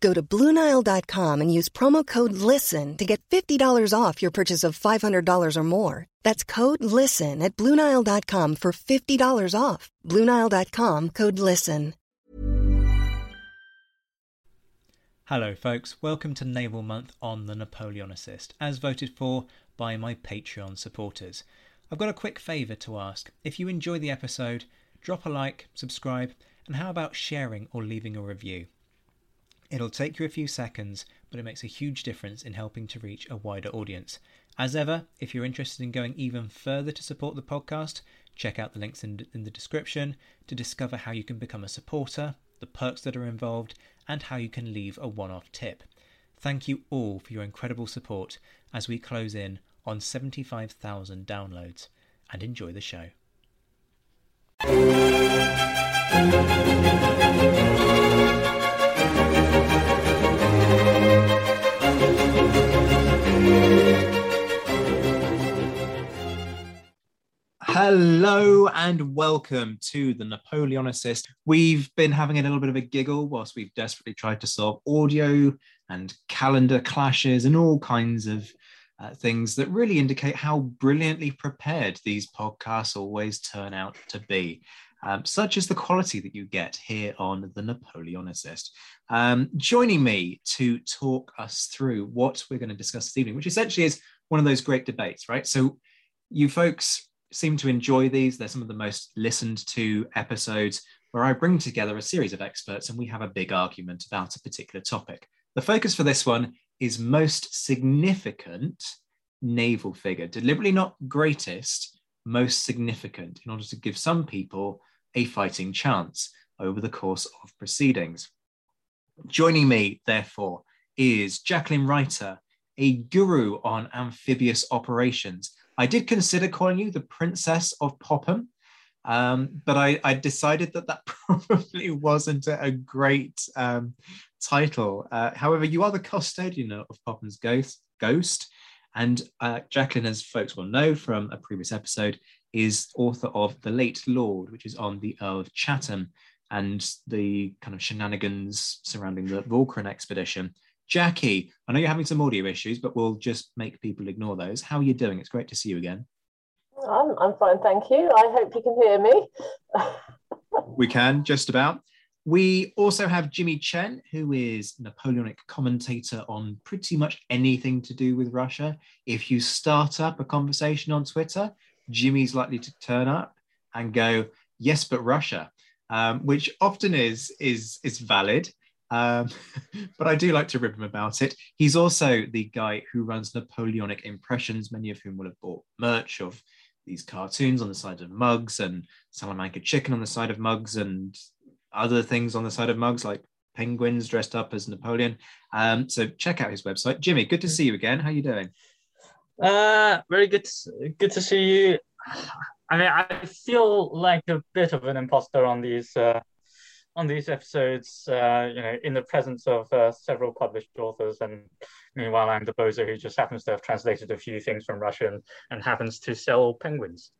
Go to BlueNile.com and use promo code LISTEN to get $50 off your purchase of $500 or more. That's code LISTEN at BlueNile.com for $50 off. BlueNile.com code LISTEN. Hello, folks. Welcome to Naval Month on the Napoleonicist, as voted for by my Patreon supporters. I've got a quick favour to ask. If you enjoy the episode, drop a like, subscribe, and how about sharing or leaving a review? It'll take you a few seconds, but it makes a huge difference in helping to reach a wider audience. As ever, if you're interested in going even further to support the podcast, check out the links in, in the description to discover how you can become a supporter, the perks that are involved, and how you can leave a one off tip. Thank you all for your incredible support as we close in on 75,000 downloads and enjoy the show. Hello and welcome to the Napoleonicist. We've been having a little bit of a giggle whilst we've desperately tried to solve audio and calendar clashes and all kinds of uh, things that really indicate how brilliantly prepared these podcasts always turn out to be. Um, such is the quality that you get here on the Napoleonicist. Um, joining me to talk us through what we're going to discuss this evening, which essentially is one of those great debates, right? So, you folks seem to enjoy these. They're some of the most listened to episodes where I bring together a series of experts and we have a big argument about a particular topic. The focus for this one is most significant naval figure, deliberately not greatest, most significant, in order to give some people a fighting chance over the course of proceedings. Joining me, therefore, is Jacqueline Reiter, a guru on amphibious operations. I did consider calling you the Princess of Popham, um, but I, I, decided that that probably wasn't a, great um, title. Uh, however, you are the custodian of Popham's ghost, ghost and uh, Jacqueline, as folks will know from a previous episode, is author of The Late Lord, which is on the Earl of Chatham and the kind of shenanigans surrounding the Walcheren expedition. Jackie, I know you're having some audio issues, but we'll just make people ignore those. How are you doing? It's great to see you again. I'm, I'm fine, thank you. I hope you can hear me. we can, just about. We also have Jimmy Chen, who is Napoleonic commentator on pretty much anything to do with Russia. If you start up a conversation on Twitter, Jimmy's likely to turn up and go, "Yes, but Russia," um, which often is is is valid. Um, but I do like to rib him about it. He's also the guy who runs Napoleonic Impressions, many of whom will have bought merch of these cartoons on the side of mugs and Salamanca chicken on the side of mugs and other things on the side of mugs like penguins dressed up as Napoleon. Um, so check out his website. Jimmy, good to see you again. How are you doing? Uh, very good. Good to see you. I mean, I feel like a bit of an imposter on these uh, on these episodes. Uh, you know, in the presence of uh, several published authors, and meanwhile, I'm the bozo who just happens to have translated a few things from Russian and happens to sell penguins.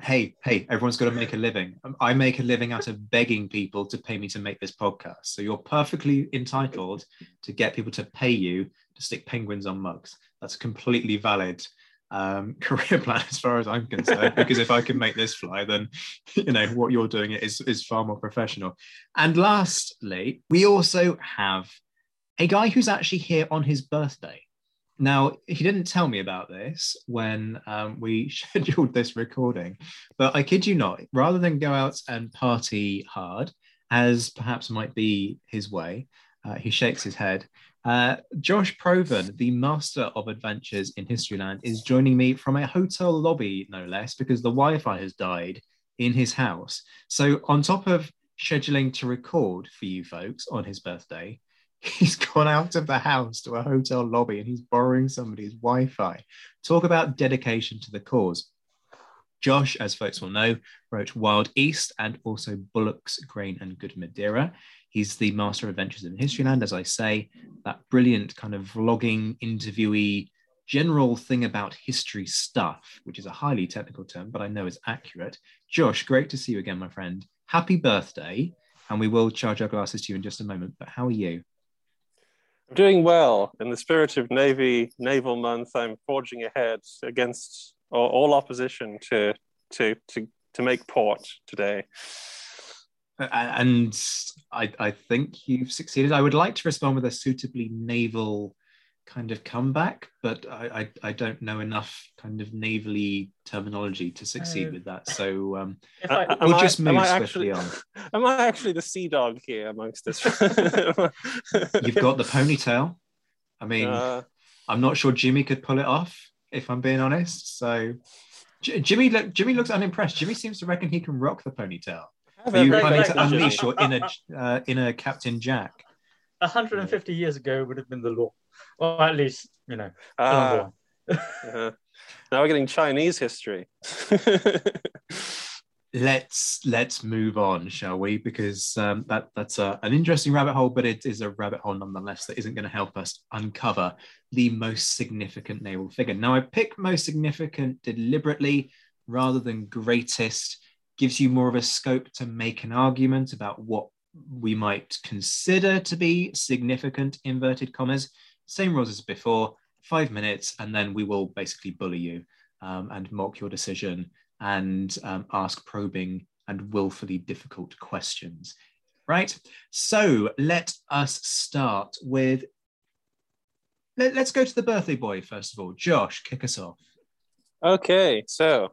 hey, hey, everyone's got to make a living. Um, I make a living out of begging people to pay me to make this podcast. So you're perfectly entitled to get people to pay you to stick penguins on mugs. That's completely valid um, career plan as far as I'm concerned. because if I can make this fly, then you know what you're doing is is far more professional. And lastly, we also have a guy who's actually here on his birthday. Now, he didn't tell me about this when um, we scheduled this recording, but I kid you not, rather than go out and party hard, as perhaps might be his way, uh, he shakes his head. Uh, Josh Provan, the master of adventures in Historyland, is joining me from a hotel lobby, no less, because the Wi Fi has died in his house. So, on top of scheduling to record for you folks on his birthday, he's gone out of the house to a hotel lobby and he's borrowing somebody's Wi-Fi. Talk about dedication to the cause. Josh, as folks will know, wrote Wild East and also Bullock's Grain and Good Madeira. He's the master of adventures in Historyland, as I say, that brilliant kind of vlogging, interviewee, general thing about history stuff, which is a highly technical term, but I know is accurate. Josh, great to see you again, my friend. Happy birthday. And we will charge our glasses to you in just a moment. But how are you? I'm doing well. In the spirit of Navy Naval Month, I'm forging ahead against all, all opposition to, to, to, to make port today. And I, I think you've succeeded. I would like to respond with a suitably naval kind of comeback, but I, I, I, don't know enough kind of navally terminology to succeed uh, with that. So um, I, we'll I, just move swiftly actually, on. Am I actually the sea dog here amongst us? You've got the ponytail. I mean, uh, I'm not sure Jimmy could pull it off, if I'm being honest. So J- Jimmy, look, Jimmy looks unimpressed. Jimmy seems to reckon he can rock the ponytail. Are you planning to unleash your inner uh, inner Captain Jack? 150 years ago would have been the law or at least you know. Uh, uh, now we're getting Chinese history. let's let's move on, shall we? Because um, that that's a, an interesting rabbit hole, but it is a rabbit hole nonetheless that isn't going to help us uncover the most significant naval figure. Now, I pick most significant deliberately rather than greatest. Gives you more of a scope to make an argument about what we might consider to be significant inverted commas same rules as before, five minutes, and then we will basically bully you um, and mock your decision and um, ask probing and willfully difficult questions. Right? So let us start with. Let, us go to the birthday boy first of all. Josh, kick us off. Okay, so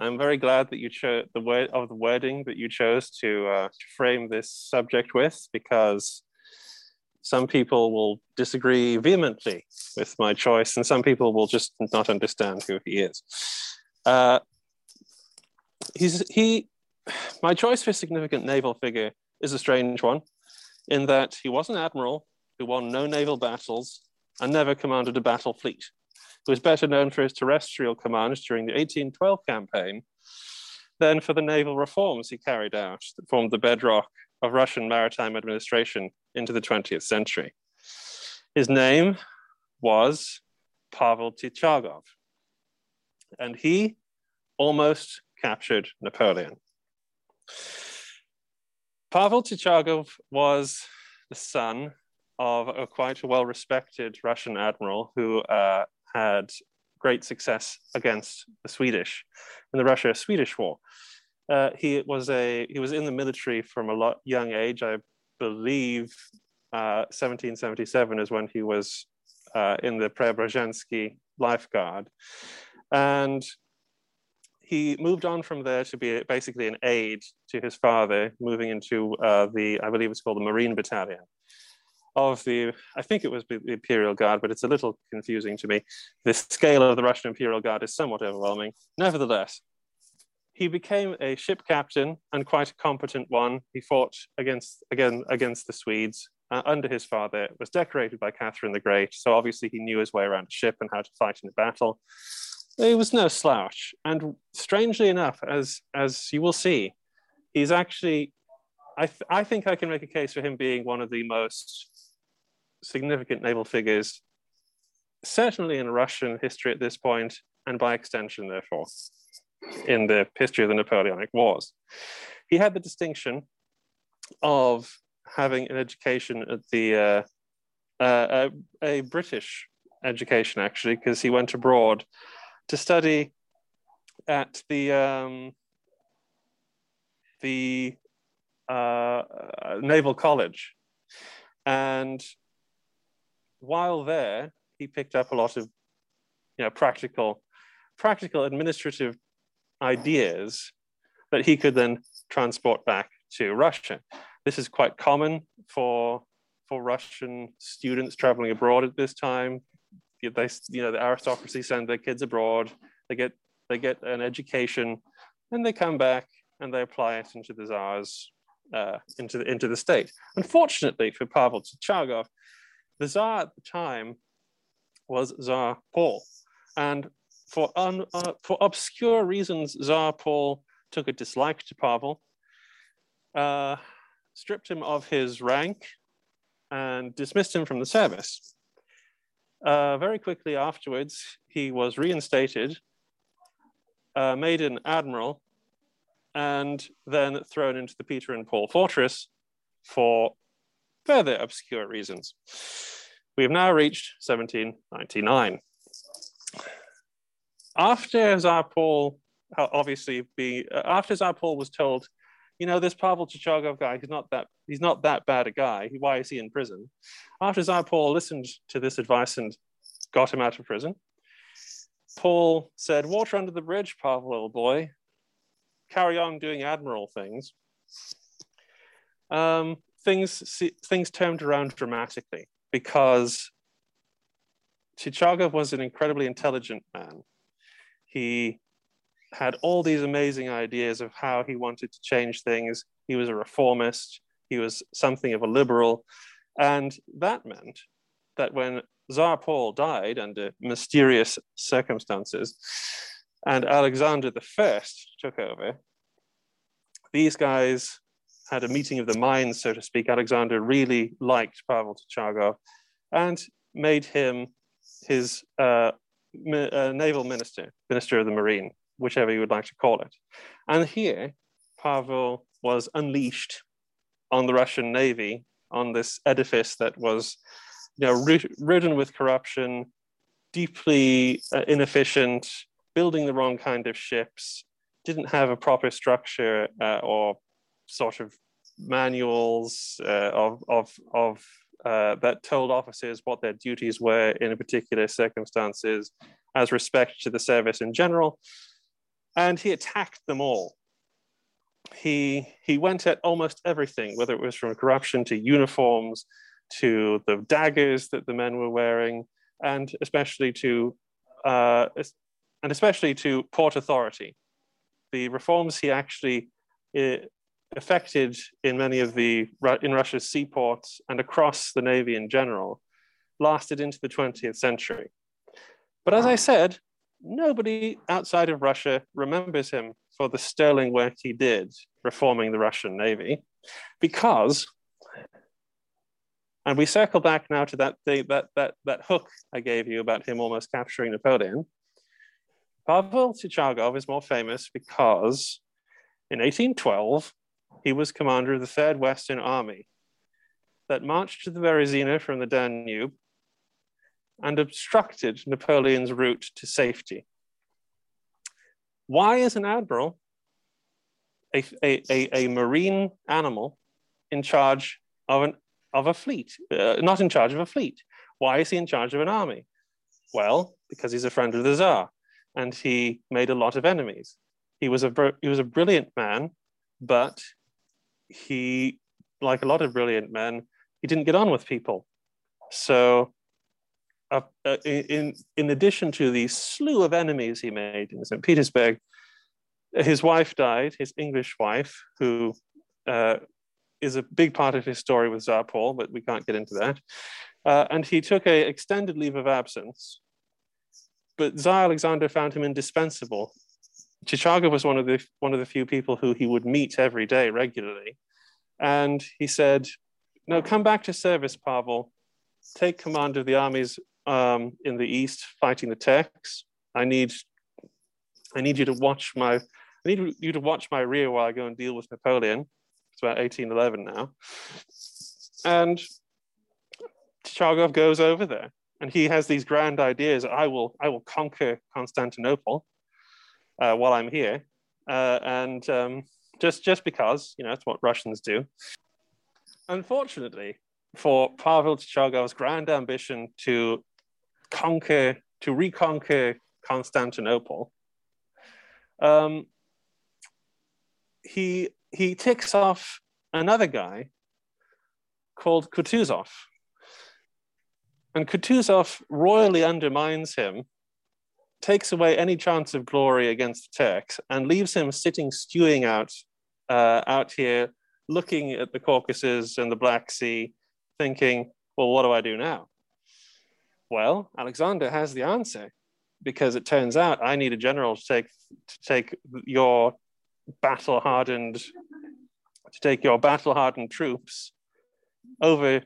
I'm very glad that you chose the word of the wording that you chose to, uh, to frame this subject with because some people will disagree vehemently with my choice, and some people will just not understand who he is. Uh, he's he. My choice for significant naval figure is a strange one, in that he was an admiral who won no naval battles and never commanded a battle fleet. He was better known for his terrestrial commands during the 1812 campaign than for the naval reforms he carried out that formed the bedrock of Russian maritime administration into the 20th century. His name was Pavel Chichagov, and he almost captured Napoleon. Pavel Chichagov was the son of a quite well-respected Russian admiral who uh, had great success against the Swedish in the Russia-Swedish War. Uh, he was a he was in the military from a lot young age. I believe uh, 1777 is when he was uh, in the Preobrazhensky lifeguard, and he moved on from there to be basically an aide to his father, moving into uh, the I believe it's called the Marine Battalion of the, I think it was the Imperial Guard, but it's a little confusing to me. The scale of the Russian Imperial Guard is somewhat overwhelming. Nevertheless, he became a ship captain and quite a competent one. He fought against again against the Swedes uh, under his father. Was decorated by Catherine the Great, so obviously he knew his way around a ship and how to fight in a battle. He was no slouch, and strangely enough, as as you will see, he's actually. I, th- I think I can make a case for him being one of the most significant naval figures, certainly in Russian history at this point, and by extension, therefore. in the history of the Napoleonic Wars. He had the distinction of having an education at the uh, uh, a, a, British education actually, because he went abroad to study at the um, the uh, Naval College, and while there, he picked up a lot of you know practical practical administrative ideas that he could then transport back to Russia. This is quite common for for Russian students traveling abroad at this time. They, you know, the aristocracy send their kids abroad. They get they get an education, and they come back and they apply it into the Tsar's uh, into the, into the state. Unfortunately for Pavel Chichagov, the Tsar at the time was Tsar Paul, and for un, uh, for obscure reasons, Tsar Paul took a dislike to Pavel, uh, stripped him of his rank, and dismissed him from the service. Uh, very quickly afterwards, he was reinstated, uh, made an admiral, and then thrown into the Peter and Paul fortress for further obscure reasons. We have now reached 1799 after Tsar Paul, obviously, be uh, after Tsar Paul was told, you know, this Pavel Chichagov guy, he's not that he's not that bad a guy. Why is he in prison? After Tsar Paul listened to this advice and got him out of prison, Paul said, "Water under the bridge, Pavel, little boy. Carry on doing admiral things." Um, things things turned around dramatically because Chichagov was an incredibly intelligent man he had all these amazing ideas of how he wanted to change things. He was a reformist, he was something of a liberal. And that meant that when Tsar Paul died under mysterious circumstances and Alexander I took over, these guys had a meeting of the minds, so to speak. Alexander really liked Pavel Chichagov and made him his uh, uh, naval minister, minister of the marine, whichever you would like to call it. And here, Pavel was unleashed on the Russian navy on this edifice that was, you know, ridden with corruption, deeply uh, inefficient, building the wrong kind of ships, didn't have a proper structure uh, or sort of manuals uh, of, of, of uh, that told officers what their duties were in particular circumstances as respect to the service in general. And he attacked them all. He, he went at almost everything, whether it was from corruption to uniforms, to the daggers that the men were wearing, and especially to uh, and especially to port authority. The reforms he actually uh, affected in many of the in Russia's seaports and across the navy in general lasted into the 20th century. But as I said, nobody outside of Russia remembers him for the sterling work he did reforming the Russian navy because and we circle back now to that, that, that, that hook I gave you about him almost capturing Napoleon. Pavel Chichagov is more famous because in 1812, he was commander of the Third Western Army that marched to the Berezina from the Danube and obstructed Napoleon's route to safety. Why is an admiral a, a, a, a marine animal in charge of, an, of a fleet, uh, not in charge of a fleet? Why is he in charge of an army? Well, because he's a friend of the Tsar and he made a lot of enemies. He was a, he was a brilliant man, but he, like a lot of brilliant men, he didn't get on with people. So, uh, uh, in in addition to the slew of enemies he made in St. Petersburg, his wife died, his English wife, who uh, is a big part of his story with Tsar Paul, but we can't get into that. Uh, and he took a extended leave of absence. But Tsar Alexander found him indispensable Chichagov was one of the one of the few people who he would meet every day regularly, and he said, "No, come back to service, Pavel. Take command of the armies um, in the east fighting the Turks. I need I need you to watch my I need you to watch my rear while I go and deal with Napoleon. It's about 1811 now. And Chichagov goes over there and he has these grand ideas. I will I will conquer Constantinople uh, while I'm here. Uh, and um, just just because, you know, it's what Russians do. Unfortunately, for Pavel Chichagov's grand ambition to conquer, to reconquer Constantinople, um, he he ticks off another guy called Kutuzov. And Kutuzov royally undermines him, takes away any chance of glory against the Turks, and leaves him sitting stewing out uh, out here, looking at the Caucasus and the Black Sea, thinking, well, what do I do now? Well, Alexander has the answer because it turns out I need a general to take to take your battle hardened to take your battle hardened troops over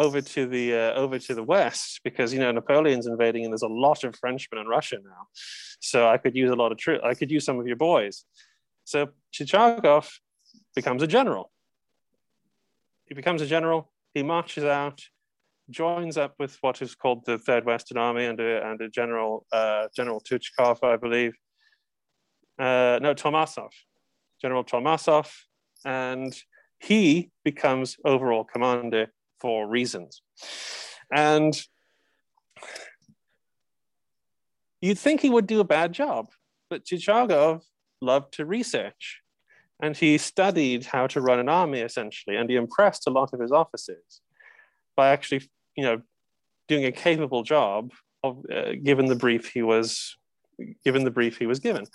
over to the uh, over to the west because you know Napoleon's invading and there's a lot of Frenchmen in Russia now, so I could use a lot of troops. I could use some of your boys. So Chichagov becomes a general. He becomes a general. He marches out, joins up with what is called the Third Western Army under under General uh, General Tuchkov, I believe. Uh, no, Tormasov, General Tormasov, and he becomes overall commander for reasons. And you'd think he would do a bad job, but Chichagov loved to research and he studied how to run an army essentially, and he impressed a lot of his officers by actually, you know, doing a capable job of uh, given the brief he was given the brief he was given.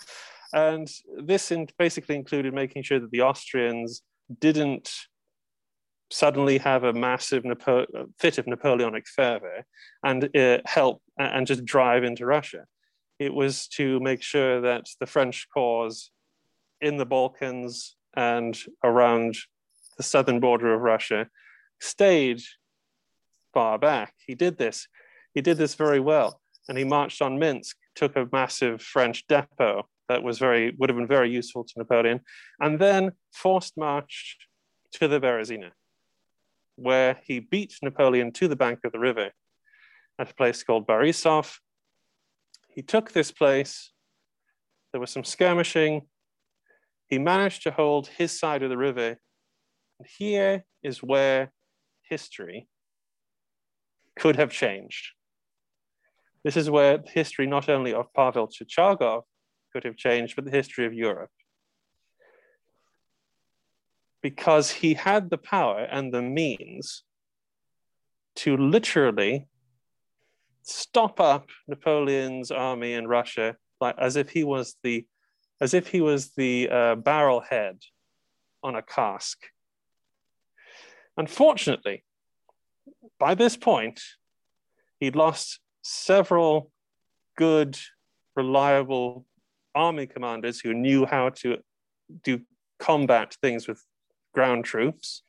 And this in, basically included making sure that the Austrians didn't suddenly have a massive Napo- fit of Napoleonic fervor and uh, help and just drive into Russia. It was to make sure that the French cause in the Balkans and around the southern border of Russia stayed far back. He did this. He did this very well. And he marched on Minsk, took a massive French depot that was very would have been very useful to Napoleon, and then forced marched to the Berezina, where he beat Napoleon to the bank of the river at a place called Borisov. He took this place. There was some skirmishing. He managed to hold his side of the river. And here is where history could have changed. This is where the history not only of Pavel Chichagov could have changed, but the history of Europe. Because he had the power and the means to literally stop up Napoleon's army in Russia, like as if he was the as if he was the uh, barrel head on a cask. Unfortunately, by this point, he'd lost several good, reliable army commanders who knew how to do combat things with ground troops.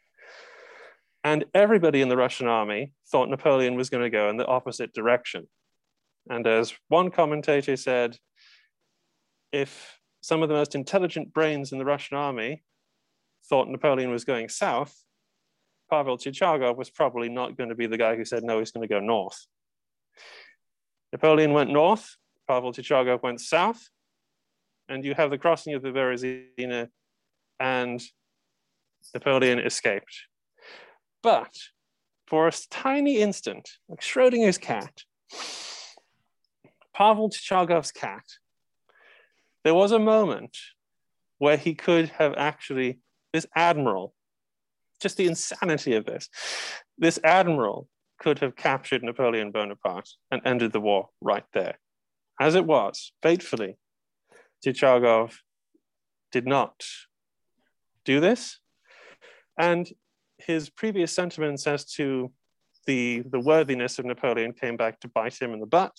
And everybody in the Russian army thought Napoleon was going to go in the opposite direction. And as one commentator said, if some of the most intelligent brains in the Russian army thought Napoleon was going south, Pavel Chichagov was probably not going to be the guy who said, no, he's going to go north. Napoleon went north, Pavel Chichagov went south, and you have the crossing of the Berezina, and Napoleon escaped. But for a tiny instant, like Schrodinger's cat, Pavel Chichagov's cat there was a moment where he could have actually, this admiral, just the insanity of this, this admiral could have captured Napoleon Bonaparte and ended the war right there. As it was, fatefully, Chichagov did not do this. And his previous sentiments as to the, the worthiness of Napoleon came back to bite him in the butt.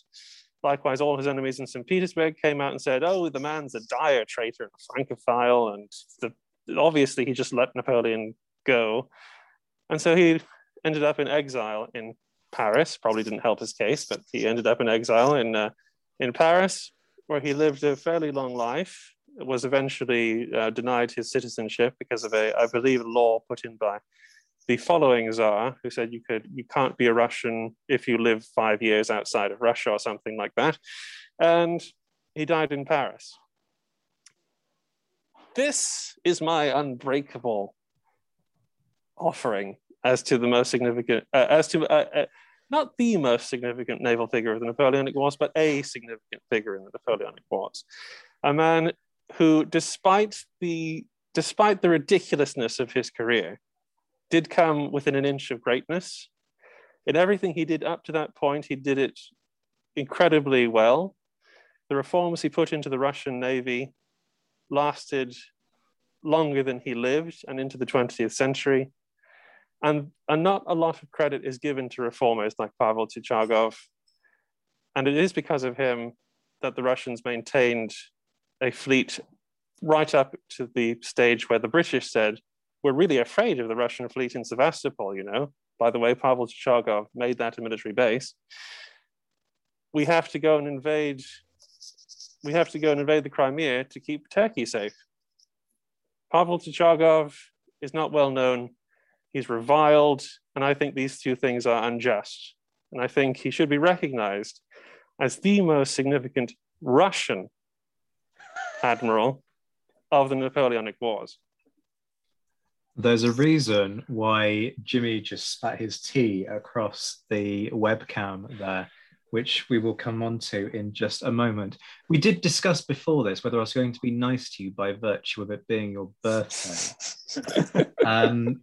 Likewise, all his enemies in St. Petersburg came out and said, oh, the man's a dire traitor and a Francophile. And the, obviously, he just let Napoleon go. And so he ended up in exile in Paris. Probably didn't help his case, but he ended up in exile in, uh, in Paris. where he lived a fairly long life, was eventually uh, denied his citizenship because of a, I believe, law put in by the following czar, who said you could you can't be a Russian if you live five years outside of Russia or something like that, and he died in Paris. This is my unbreakable offering as to the most significant, uh, as to uh, uh, not the most significant naval figure of the Napoleonic Wars, but a significant figure in the Napoleonic Wars, a man who, despite the despite the ridiculousness of his career, did come within an inch of greatness. In everything he did up to that point, he did it incredibly well. The reforms he put into the Russian Navy lasted longer than he lived and into the 20th century. And, and not a lot of credit is given to reformers like Pavel Chichagov. And it is because of him that the Russians maintained a fleet right up to the stage where the British said, we're really afraid of the Russian fleet in Sevastopol, you know. By the way, Pavel Chichagov made that a military base. We have to go and invade, we have to go and invade the Crimea to keep Turkey safe. Pavel Chichagov is not well known. He's reviled, and I think these two things are unjust. And I think he should be recognized as the most significant Russian admiral of the Napoleonic Wars. There's a reason why Jimmy just spat his tea across the webcam there, which we will come on to in just a moment. We did discuss before this whether I was going to be nice to you by virtue of it being your birthday. um,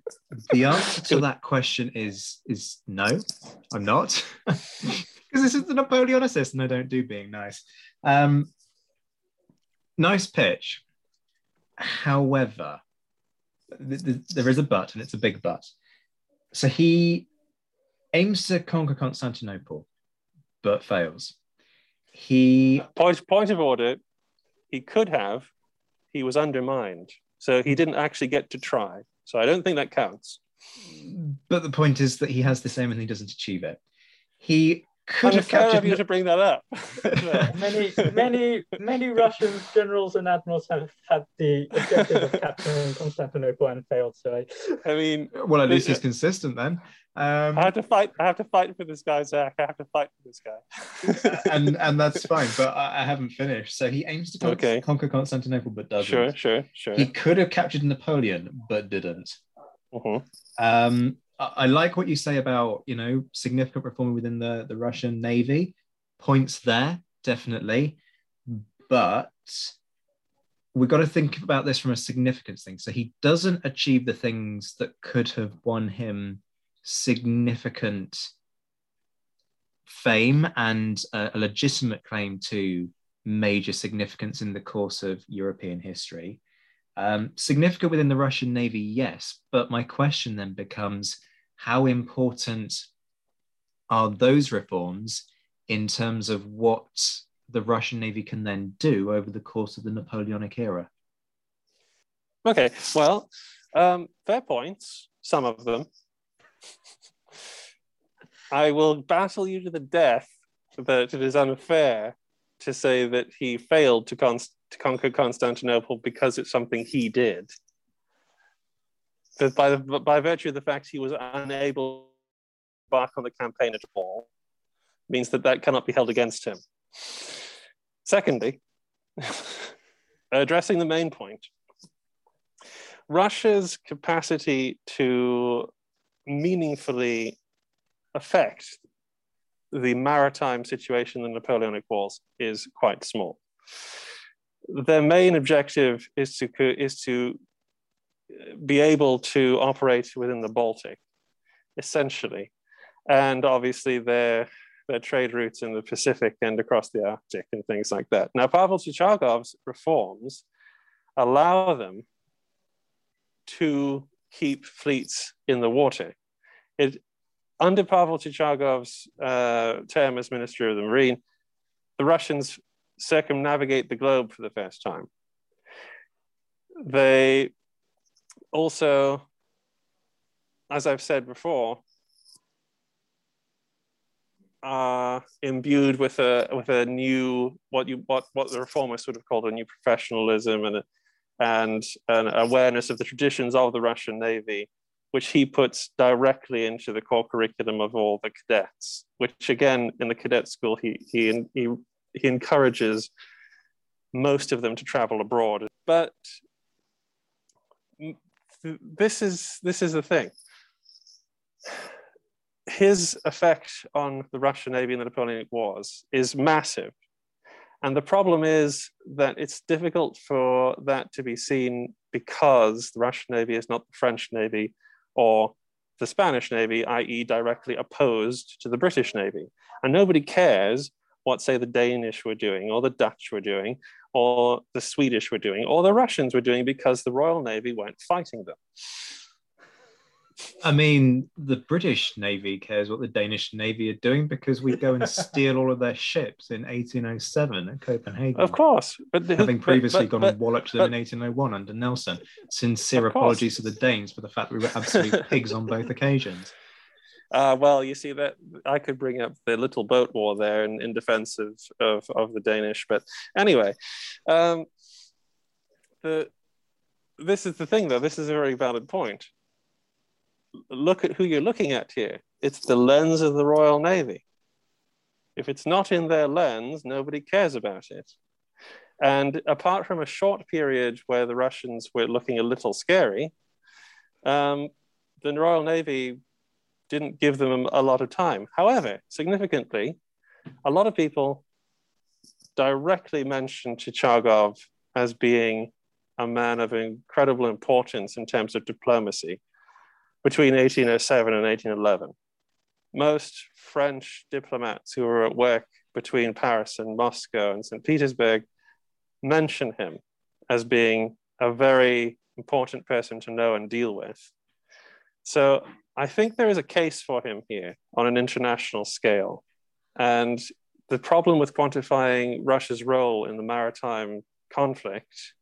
the answer to that question is is no, I'm not, because this is the Napoleonicist, and I don't do being nice. Um, nice pitch. However, th- th- there is a but, and it's a big but. So he aims to conquer Constantinople, but fails. He Point, point of order, he could have, he was undermined. So he didn't actually get to try. So I don't think that counts. but the point is that he has this aim and he doesn't achieve it. He could have Unfair captured of you to bring that up. many, many, many Russian generals and admirals have had the objective of capturing Constantinople and failed. So I, I mean, well, at least he's consistent then. Um, I have to fight. I have to fight for this guy, Zach. I have to fight for this guy. and and that's fine, but I, I haven't finished. So he aims to con- Okay. conquer Constantinople, but doesn't. sure, sure, sure. He could have captured Napoleon, but didn't. Mhm. Um, I, like what you say about you know significant reform within the the Russian navy. Points there, definitely, but we've got to think about this from a significance thing. So he doesn't achieve the things that could have won him significant fame and a, a legitimate claim to major significance in the course of European history. Um, significant within the Russian Navy, yes, but my question then becomes how important are those reforms in terms of what the Russian Navy can then do over the course of the Napoleonic era? Okay, well, um, fair points. Some of them. I will battle you to the death that it is unfair to say that he failed to, con- to conquer Constantinople because it's something he did. But by, the, by virtue of the fact he was unable to embark on the campaign at all, means that that cannot be held against him. Secondly, addressing the main point, Russia's capacity to meaningfully affect the maritime situation in the Napoleonic Wars is quite small. Their main objective is to, is to uh, be able to operate within the Baltic, essentially, and obviously their, their trade routes in the Pacific and across the Arctic and things like that. Now, Pavel Chichagov's reforms allow them to keep fleets in the water. It, under Pavel Chichagov's uh, term as Minister of the Marine, the Russians circumnavigate the globe for the first time. They also, as I've said before, are imbued with a with a new what you what what the reformists would have called a new professionalism and a, and an awareness of the traditions of the Russian Navy, which he puts directly into the core curriculum of all the cadets. Which again, in the cadet school, he he he, he encourages most of them to travel abroad. But this is this is the thing his effect on the Russian Navy in the Napoleonic Wars is massive. And the problem is that it's difficult for that to be seen because the Russian Navy is not the French Navy or the Spanish Navy, i.e., directly opposed to the British Navy. And nobody cares what, say, the Danish were doing, or the Dutch were doing, or the Swedish were doing, or the Russians were doing because the Royal Navy weren't fighting them. I mean, the British Navy cares what the Danish Navy are doing because we go and steal all of their ships in 1807 at Copenhagen. Of course, but having previously but, but, gone and walloped them in 1801 under Nelson. Sincere apologies to the Danes for the fact that we were absolute pigs on both occasions. Uh, well, you see that I could bring up the little boat war there in, in defense of, of, of the Danish, but anyway, um, the this is the thing though. This is a very valid point look at who you're looking at here. It's the lens of the Royal Navy. If it's not in their lens, nobody cares about it. And apart from a short period where the Russians were looking a little scary, um, the Royal Navy didn't give them a lot of time. However, significantly, a lot of people directly mentioned Chichagov as being a man of incredible importance in terms of diplomacy between 1807 and 1811. Most French diplomats who were at work between Paris and Moscow and St. Petersburg mention him as being a very important person to know and deal with. So I think there is a case for him here on an international scale. And the problem with quantifying Russia's role in the maritime conflict,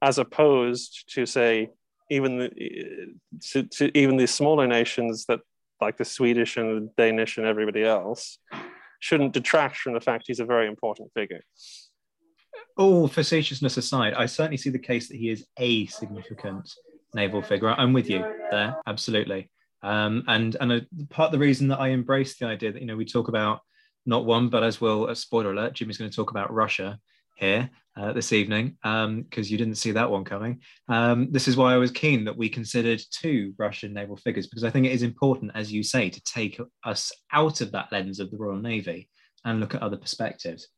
as opposed to, say, even the, to, to even the smaller nations that like the Swedish and the Danish and everybody else shouldn't detract from the fact he's a very important figure. All facetiousness aside, I certainly see the case that he is a significant naval figure. I'm with you there, absolutely. Um, and and a, part of the reason that I embrace the idea that you know we talk about not one, but as well, a spoiler alert, Jimmy's going to talk about Russia here uh, this evening because um, you didn't see that one coming. Um, this is why I was keen that we considered two Russian naval figures because I think it is important, as you say, to take us out of that lens of the Royal Navy and look at other perspectives.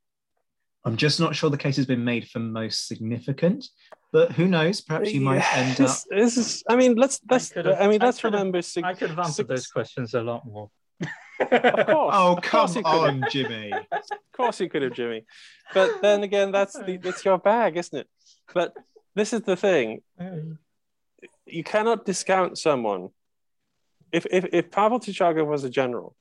I'm just not sure the case has been made for most significant, but who knows? Perhaps you might end up. This is, I mean, let's let's. I, I mean, let's I remember. I could have answered those questions a lot more of course. Oh, of course come on, Jimmy. Of course you could have, Jimmy. But then again, that's the it's your bag, isn't it? But this is the thing. You cannot discount someone. If if, if Pavel Chichagov was a general,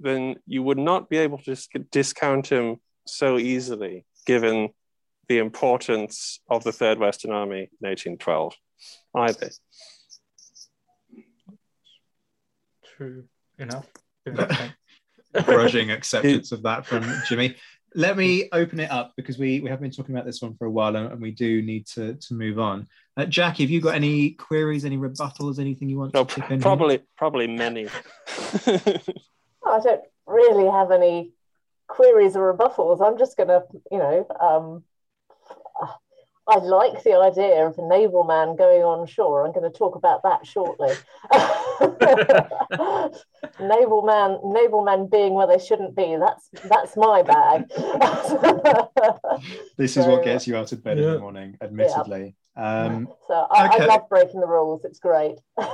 then you would not be able to discount him so easily, given the importance of the Third Western Army in 1812, either. True enough. Grudging acceptance of that from Jimmy. Let me open it up because we, we have been talking about this one for a while and, and we do need to, to move on. Uh, Jackie, have you got any queries, any rebuttals, anything you want no, to chip in? Probably, here? probably many. I don't really have any queries or rebuttals. I'm just going to, you know, um, I like the idea of a naval man going on shore. I'm going to talk about that shortly. naval man, naval men being where they shouldn't be. That's that's my bag. this is so, what gets you out of bed yeah. in the morning, admittedly. Yeah. Um, so I, okay. I love breaking the rules. It's great.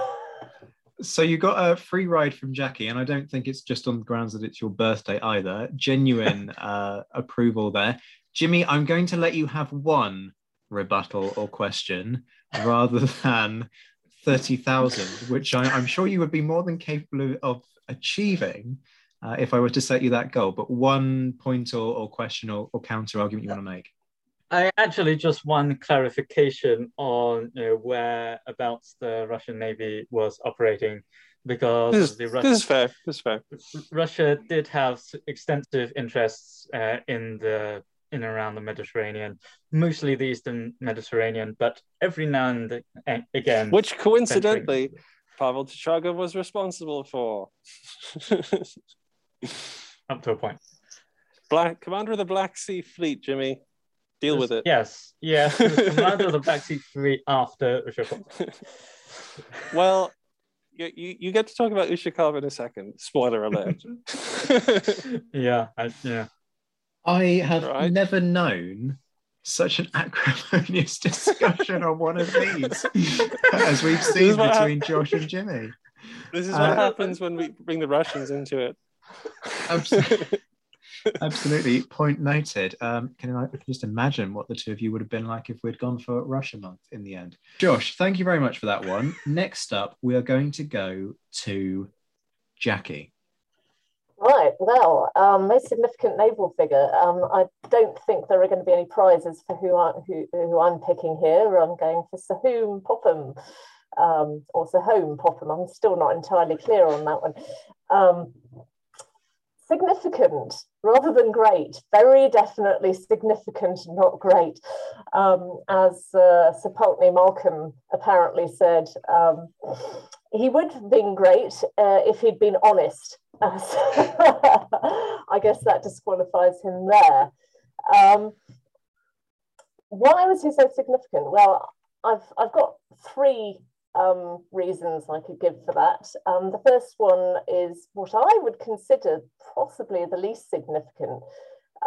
so you got a free ride from Jackie, and I don't think it's just on the grounds that it's your birthday either. Genuine uh, approval there. Jimmy, I'm going to let you have one rebuttal or question rather than 30,000, which I, am sure you would be more than capable of, of achieving uh, if I were to set you that goal. But one point or, or question or, or, counter argument you want to make? I actually just one clarification on you know, whereabouts the Russian Navy was operating, because This is, the this is fair. This is fair. Russia did have extensive interests uh, in the in and around the Mediterranean, mostly the Eastern Mediterranean, but every now and again, Which coincidentally, Pavel Chichagov was responsible for. up to a point. Black commander of the Black Sea Fleet, Jimmy. Deal with it. Yes, yes, commander of the Black Sea Fleet after Ushakov. well, you, you, you get to talk about Ushakov in a second. Spoiler alert. yeah, I, yeah. I have Right. never known such an acrimonious discussion on one of these as we've seen between Josh and Jimmy. this is what Uh, happens when we bring the Russians into it. Absolutely. Absolutely. Point noted. Um, can I I just imagine what the two of you would have been like if we'd gone for Russia month in the end? Josh, thank you very much for that one. Next up, we are going to go to Jackie. Right. Well, um, most significant naval figure. Um, I don't think there are going to be any prizes for who I, who, who I'm picking here. I'm going for Sir Hume Popham, um, or Sir Home Popham. I'm still not entirely clear on that one. Um, significant rather than great. Very definitely significant, not great. Um, as uh, Sir Pulteney Malcolm apparently said, um, he would have been great uh, if he'd been honest. I guess that disqualifies him there. Um, why was he so significant? Well, I've I've got three um, reasons I could give for that. Um, the first one is what I would consider possibly the least significant,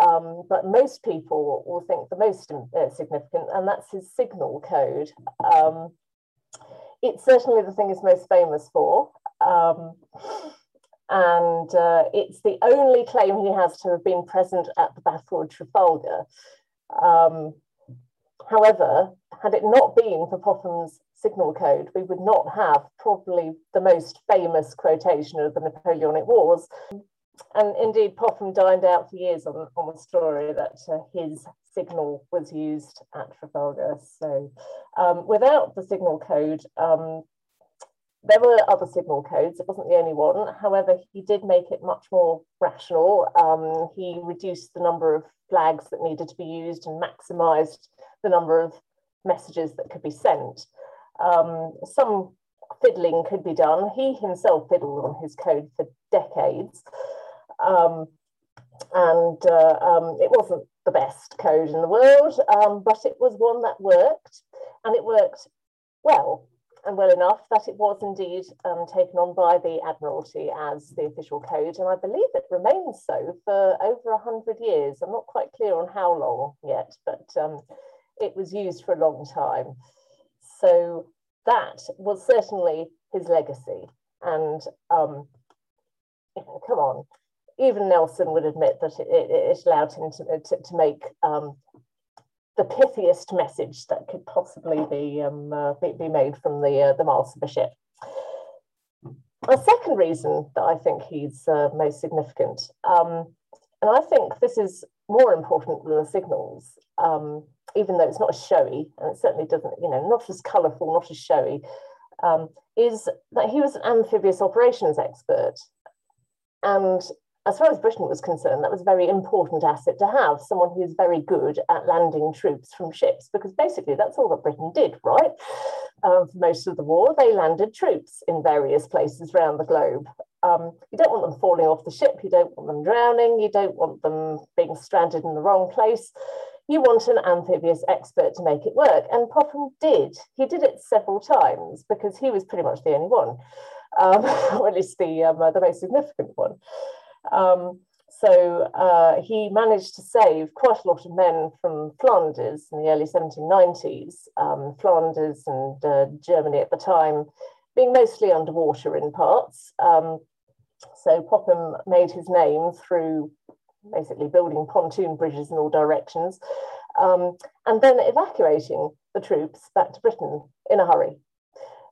um, but most people will think the most uh, significant, and that's his signal code. Um, it's certainly the thing he's most famous for. And uh, it's the only claim he has to have been present at the Battle of Trafalgar. Um, however, had it not been for Popham's signal code, we would not have probably the most famous quotation of the Napoleonic Wars. And indeed, Popham dined out for years on, on the story that uh, his signal was used at Trafalgar. So, um, without the signal code, um, there were other signal codes, it wasn't the only one. However, he did make it much more rational. Um, he reduced the number of flags that needed to be used and maximized the number of messages that could be sent. Um, some fiddling could be done. He himself fiddled on his code for decades. Um, and uh, um, it wasn't the best code in the world, um, but it was one that worked, and it worked well and well enough that it was indeed um, taken on by the Admiralty as the official code, and I believe it remains so for over 100 years. I'm not quite clear on how long yet, but um, it was used for a long time. So that was certainly his legacy. And um, come on, even Nelson would admit that it, it, allowed him to, to, to make um, the pithiest message that could possibly be um, uh, be, be, made from the uh, the mast of a ship. A second reason that I think he's uh, most significant, um, and I think this is more important than the signals, um, even though it's not as showy, and it certainly doesn't, you know, not as colourful, not as showy, um, is that he was an amphibious operations expert. And as far as Britain was concerned, that was a very important asset to have someone who's very good at landing troops from ships, because basically that's all that Britain did, right? Um, for most of the war, they landed troops in various places around the globe. Um, you don't want them falling off the ship, you don't want them drowning, you don't want them being stranded in the wrong place. You want an amphibious expert to make it work. And Popham did. He did it several times because he was pretty much the only one, um, or at least the, um, uh, the most significant one. Um, so uh, he managed to save quite a lot of men from Flanders in the early 1790s. Um, Flanders and uh, Germany at the time being mostly underwater in parts. Um, so Popham made his name through basically building pontoon bridges in all directions um, and then evacuating the troops back to Britain in a hurry.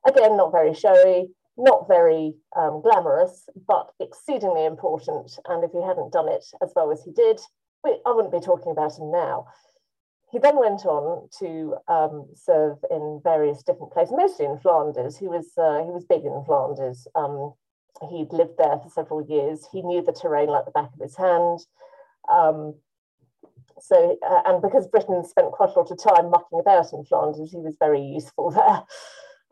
Again, not very showy, not very um, glamorous, but exceedingly important. And if he hadn't done it as well as he did, we, I wouldn't be talking about him now. he then went on to um, serve in various different places, mostly in Flanders. He was uh, he was big in Flanders. Um, he'd lived there for several years. He knew the terrain like the back of his hand. Um, so, uh, and because Britain spent quite a lot of time mucking about in Flanders, he was very useful there.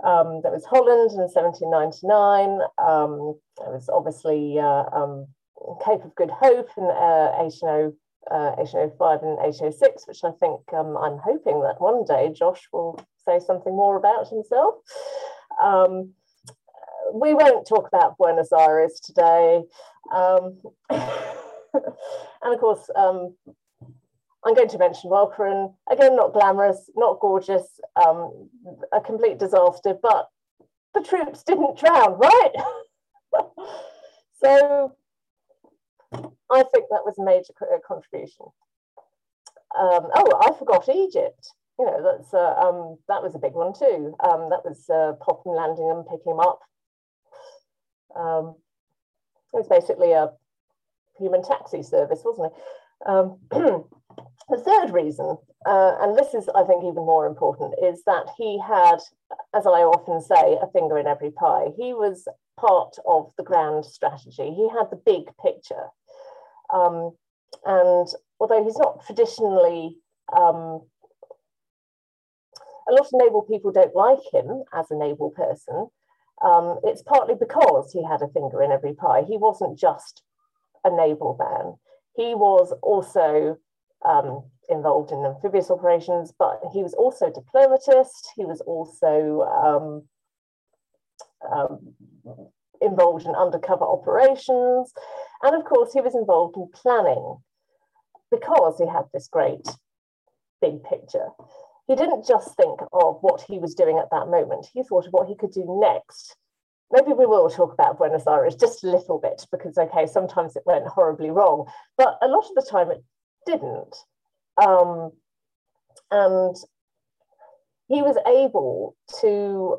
Um, there was Holland in 1799. Um, was obviously uh, um, Cape of Good Hope in uh, 1800, uh, 1805 and 1806, which I think um, I'm hoping that one day Josh will say something more about himself. Um, we won't talk about Buenos Aires today. Um, and of course, I'm going to mention Walcheren. Again, not glamorous, not gorgeous, um, a complete disaster, but the troops didn't drown, right? so I think that was a major uh, contribution. Um, oh, I forgot Egypt. You know, that's uh, um, that was a big one too. Um, that was uh, Popham landing and picking them up. Um, it was basically a human taxi service, wasn't it? The third reason, uh, and this is, I think, even more important, is that he had, as I often say, a finger in every pie. He was part of the grand strategy. He had the big picture. Um, and although he's not traditionally, um, a lot of naval people don't like him as a naval person. Um, it's partly because he had a finger in every pie. He wasn't just a naval man. He was also um, involved in amphibious operations, but he was also diplomatist. He was also um, um, involved in undercover operations. And of course, he was involved in planning because he had this great big picture. He didn't just think of what he was doing at that moment, he thought of what he could do next. Maybe we will talk about Buenos Aires just a little bit because, okay, sometimes it went horribly wrong, but a lot of the time it didn't. Um, and he was able to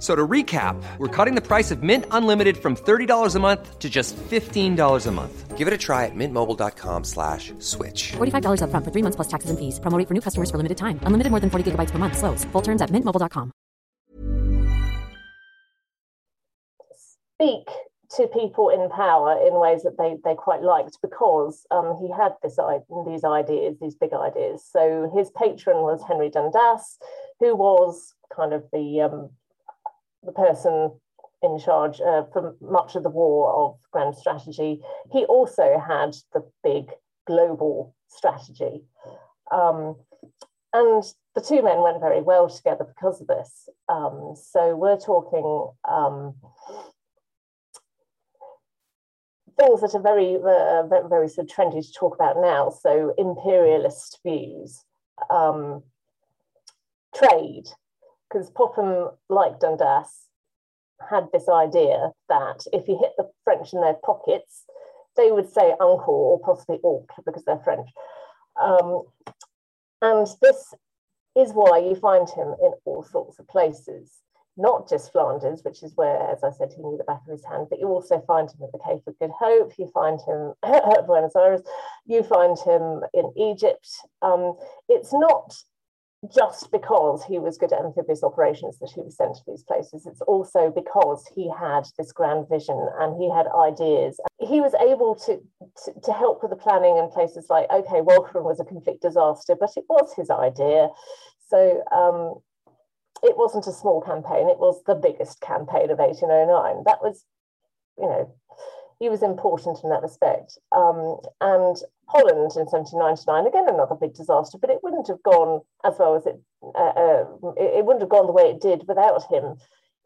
So to recap, we're cutting the price of Mint Unlimited from $30 a month to just $15 a month. Give it a try at mintmobile.com slash switch. $45 up front for three months plus taxes and fees. Promoting for new customers for limited time. Unlimited more than 40 gigabytes per month. Slows. Full terms at mintmobile.com. Speak to people in power in ways that they, they quite liked because um, he had this these ideas, these big ideas. So his patron was Henry Dundas, who was kind of the um, the person in charge uh, for much of the war of grand strategy. He also had the big global strategy. Um, and the two men went very well together because of this. Um, so we're talking um, things that are very, uh, very, very sort of trendy to talk about now. So imperialist views, um, trade, because Popham, like Dundas, had this idea that if you hit the French in their pockets, they would say uncle or possibly oncle because they're French. Um, and this is why you find him in all sorts of places, not just Flanders, which is where, as I said, he knew the back of his hand, but you also find him at the Cape of Good Hope, you find him at Buenos Aires, you find him in Egypt. Um, it's not just because he was good at amphibious operations that he was sent to these places. It's also because he had this grand vision and he had ideas. He was able to, to, to help with the planning in places like, okay, Walcheren was a complete disaster, but it was his idea. So um, it wasn't a small campaign, it was the biggest campaign of 1809. That was, you know, he was important in that respect. Um, and Holland in 1799, again, another big disaster, but it wouldn't have gone as well as it, uh, uh, it, wouldn't have gone the way it did without him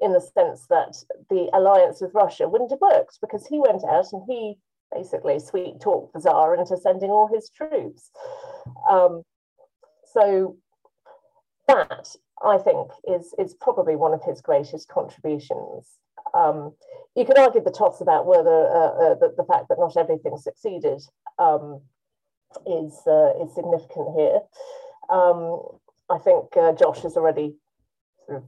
in the sense that the alliance with Russia wouldn't have worked because he went out and he basically sweet talked the Tsar into sending all his troops. Um, so that I think is is probably one of his greatest contributions. Um, you can argue the toss about whether uh, uh, the, the, fact that not everything succeeded um, is uh, is significant here. Um, I think uh, Josh has already sort of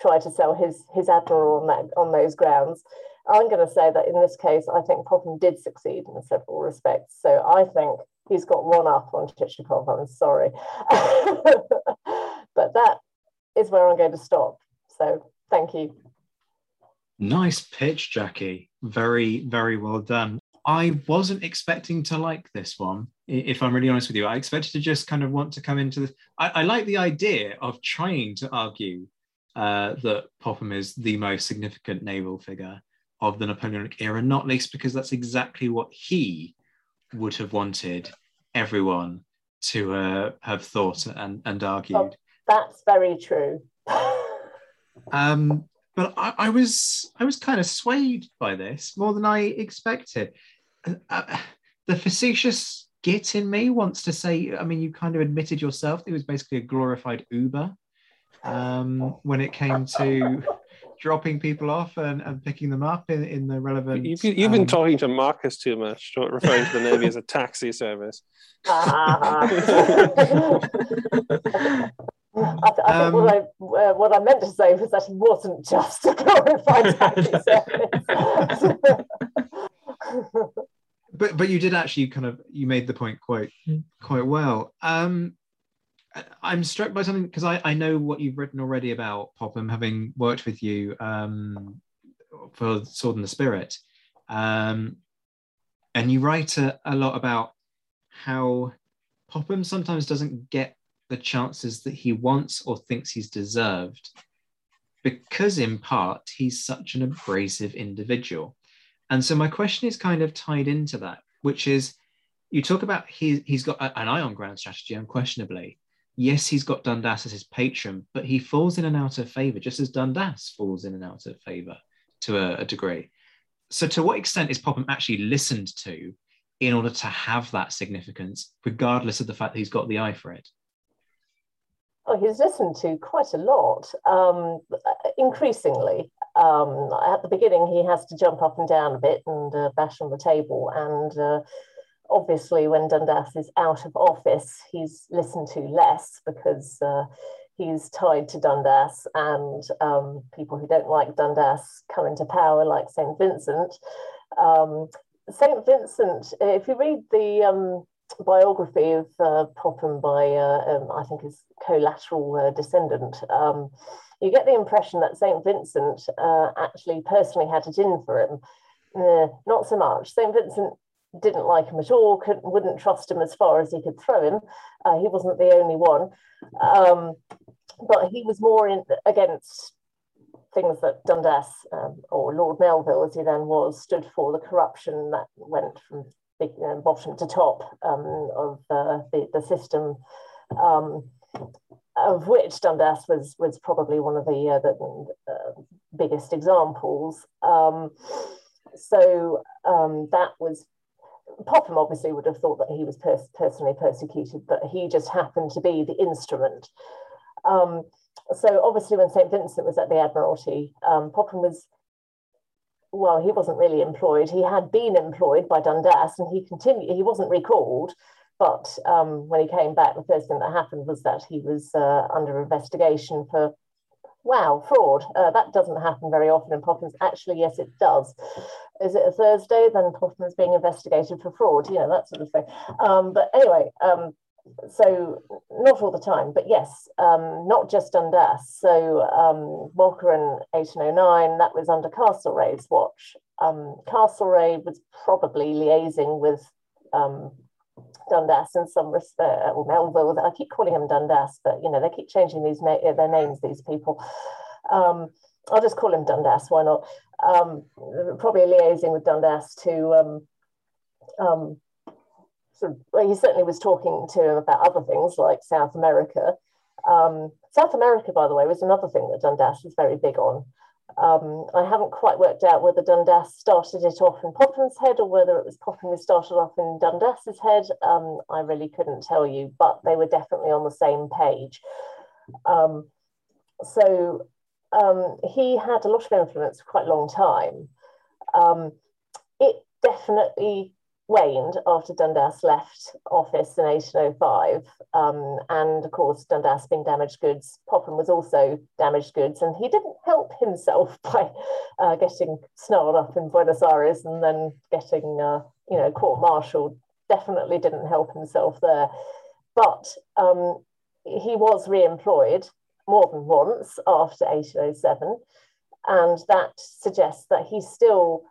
tried to sell his his admiral on that on those grounds. I'm going to say that in this case, I think Popham did succeed in several respects. So I think he's got one up on Chichagov. I'm sorry, but that is where I'm going to stop. So thank you. Nice pitch, Jackie. Very, very well done. I wasn't expecting to like this one, if I'm really honest with you. I expected to just kind of want to come into this. I, I like the idea of trying to argue uh, that Popham is the most significant naval figure of the Napoleonic era, not least because that's exactly what he would have wanted everyone to uh, have thought and, and argued. Oh, that's very true. um, but I, I, was I was kind of swayed by this more than I expected. Uh, uh, the facetious git in me wants to say, I mean, you kind of admitted yourself it was basically a glorified Uber um, when it came to dropping people off and, and picking them up in, in the relevant. You've, you've um, been talking to Marcus too much, referring to the Navy as a taxi service. I, th- I um, what I, uh, what I meant to say was that he wasn't just a glorified taxi service. But but you did actually kind of you made the point quite quite well. Um, I'm struck by something because I, I know what you've written already about Popham, having worked with you um, for Sword and the Spirit. Um, and you write a, a lot about how Popham sometimes doesn't get the chances that he wants or thinks he's deserved because, in part, he's such an abrasive individual. And so, my question is kind of tied into that, which is you talk about he, he's got an eye on ground strategy, unquestionably. Yes, he's got Dundas as his patron, but he falls in and out of favor, just as Dundas falls in and out of favor to a, a degree. So, to what extent is Popham actually listened to in order to have that significance, regardless of the fact that he's got the eye for it? Oh, he's listened to quite a lot, um, increasingly. Um, at the beginning, he has to jump up and down a bit and uh, bash on the table. And uh, obviously, when Dundas is out of office, he's listened to less because uh, he's tied to Dundas, and um, people who don't like Dundas come into power, like St. Vincent. Um, St. Vincent, if you read the um, biography of uh, Popham by, uh, um, I think, his collateral uh, descendant, um, you get the impression that St. Vincent uh, actually personally had it in for him. not so much. St. Vincent didn't like him at all, couldn't, wouldn't trust him as far as he could throw him. Uh, he wasn't the only one. Um, but he was more in, against things that Dundas, um, or Lord Melville as he then was, stood for, the corruption that went from uh, bottom to top um, of uh, the, the system, um, of which Dundas was, was probably one of the, uh, the uh, biggest examples. Um, so um, that was Popham obviously would have thought that he was pers- personally persecuted, but he just happened to be the instrument. Um, so obviously, when St. Vincent was at the Admiralty, um, Popham was well, he wasn't really employed. He had been employed by Dundas and he continued, he wasn't recalled. But um, when he came back, the first thing that happened was that he was uh, under investigation for, wow, fraud. Uh, that doesn't happen very often in Popham's. Actually, yes, it does. Is it a Thursday? Then Popham being investigated for fraud, you know, that sort of thing. Um, but anyway, um, so not all the time, but yes, um, not just Dundas. So um, Walcheren 1809, that was under Castlereagh's watch. Um, Castlereagh was probably liaising with um, Dundas in some respect, or Melville. I keep calling him Dundas, but you know they keep changing these na- their names. These people. Um, I'll just call him Dundas. Why not? Um, probably liaising with Dundas to sort of, well, he certainly was talking to him about other things like South America. Um, South America, by the way, was another thing that Dundas was very big on. Um, I haven't quite worked out whether Dundas started it off in Popham's head or whether it was Popham who started off in Dundas's head. Um, I really couldn't tell you, but they were definitely on the same page. Um, so um, he had a lot of influence for quite a long time. Um, it definitely waned after Dundas left office in 1805. Um, and of course, Dundas being damaged goods, Popham was also damaged goods, and he didn't help himself by uh, getting snarled up in Buenos Aires and then getting, uh, you know, court-martialed. Definitely didn't help himself there. But um, he was re-employed more than once after 1807, and that suggests that he still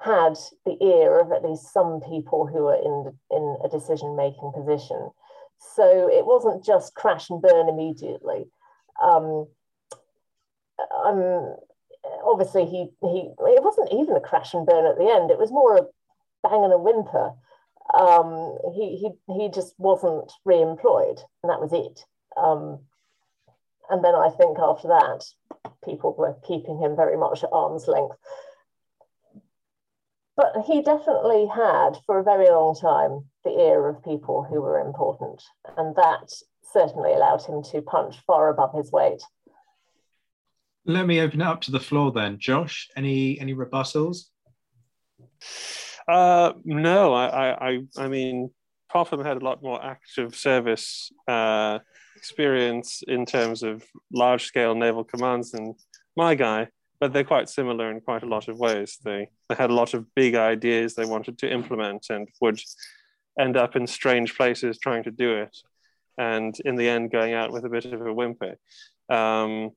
had the ear of at least some people who were in, in a decision making position. So it wasn't just crash and burn immediately. Um, um, obviously, he, he it wasn't even a crash and burn at the end, it was more a bang and a whimper. Um, he, he, he just wasn't re employed, and that was it. Um, and then I think after that, people were keeping him very much at arm's length but he definitely had for a very long time the ear of people who were important and that certainly allowed him to punch far above his weight. Let me open it up to the floor then. Josh any any rebuttals? Uh no i i i mean Popham had a lot more active service uh, experience in terms of large scale naval commands than my guy but they're quite similar in quite a lot of ways. They they had a lot of big ideas they wanted to implement and would end up in strange places trying to do it, and in the end going out with a bit of a whimper. Um,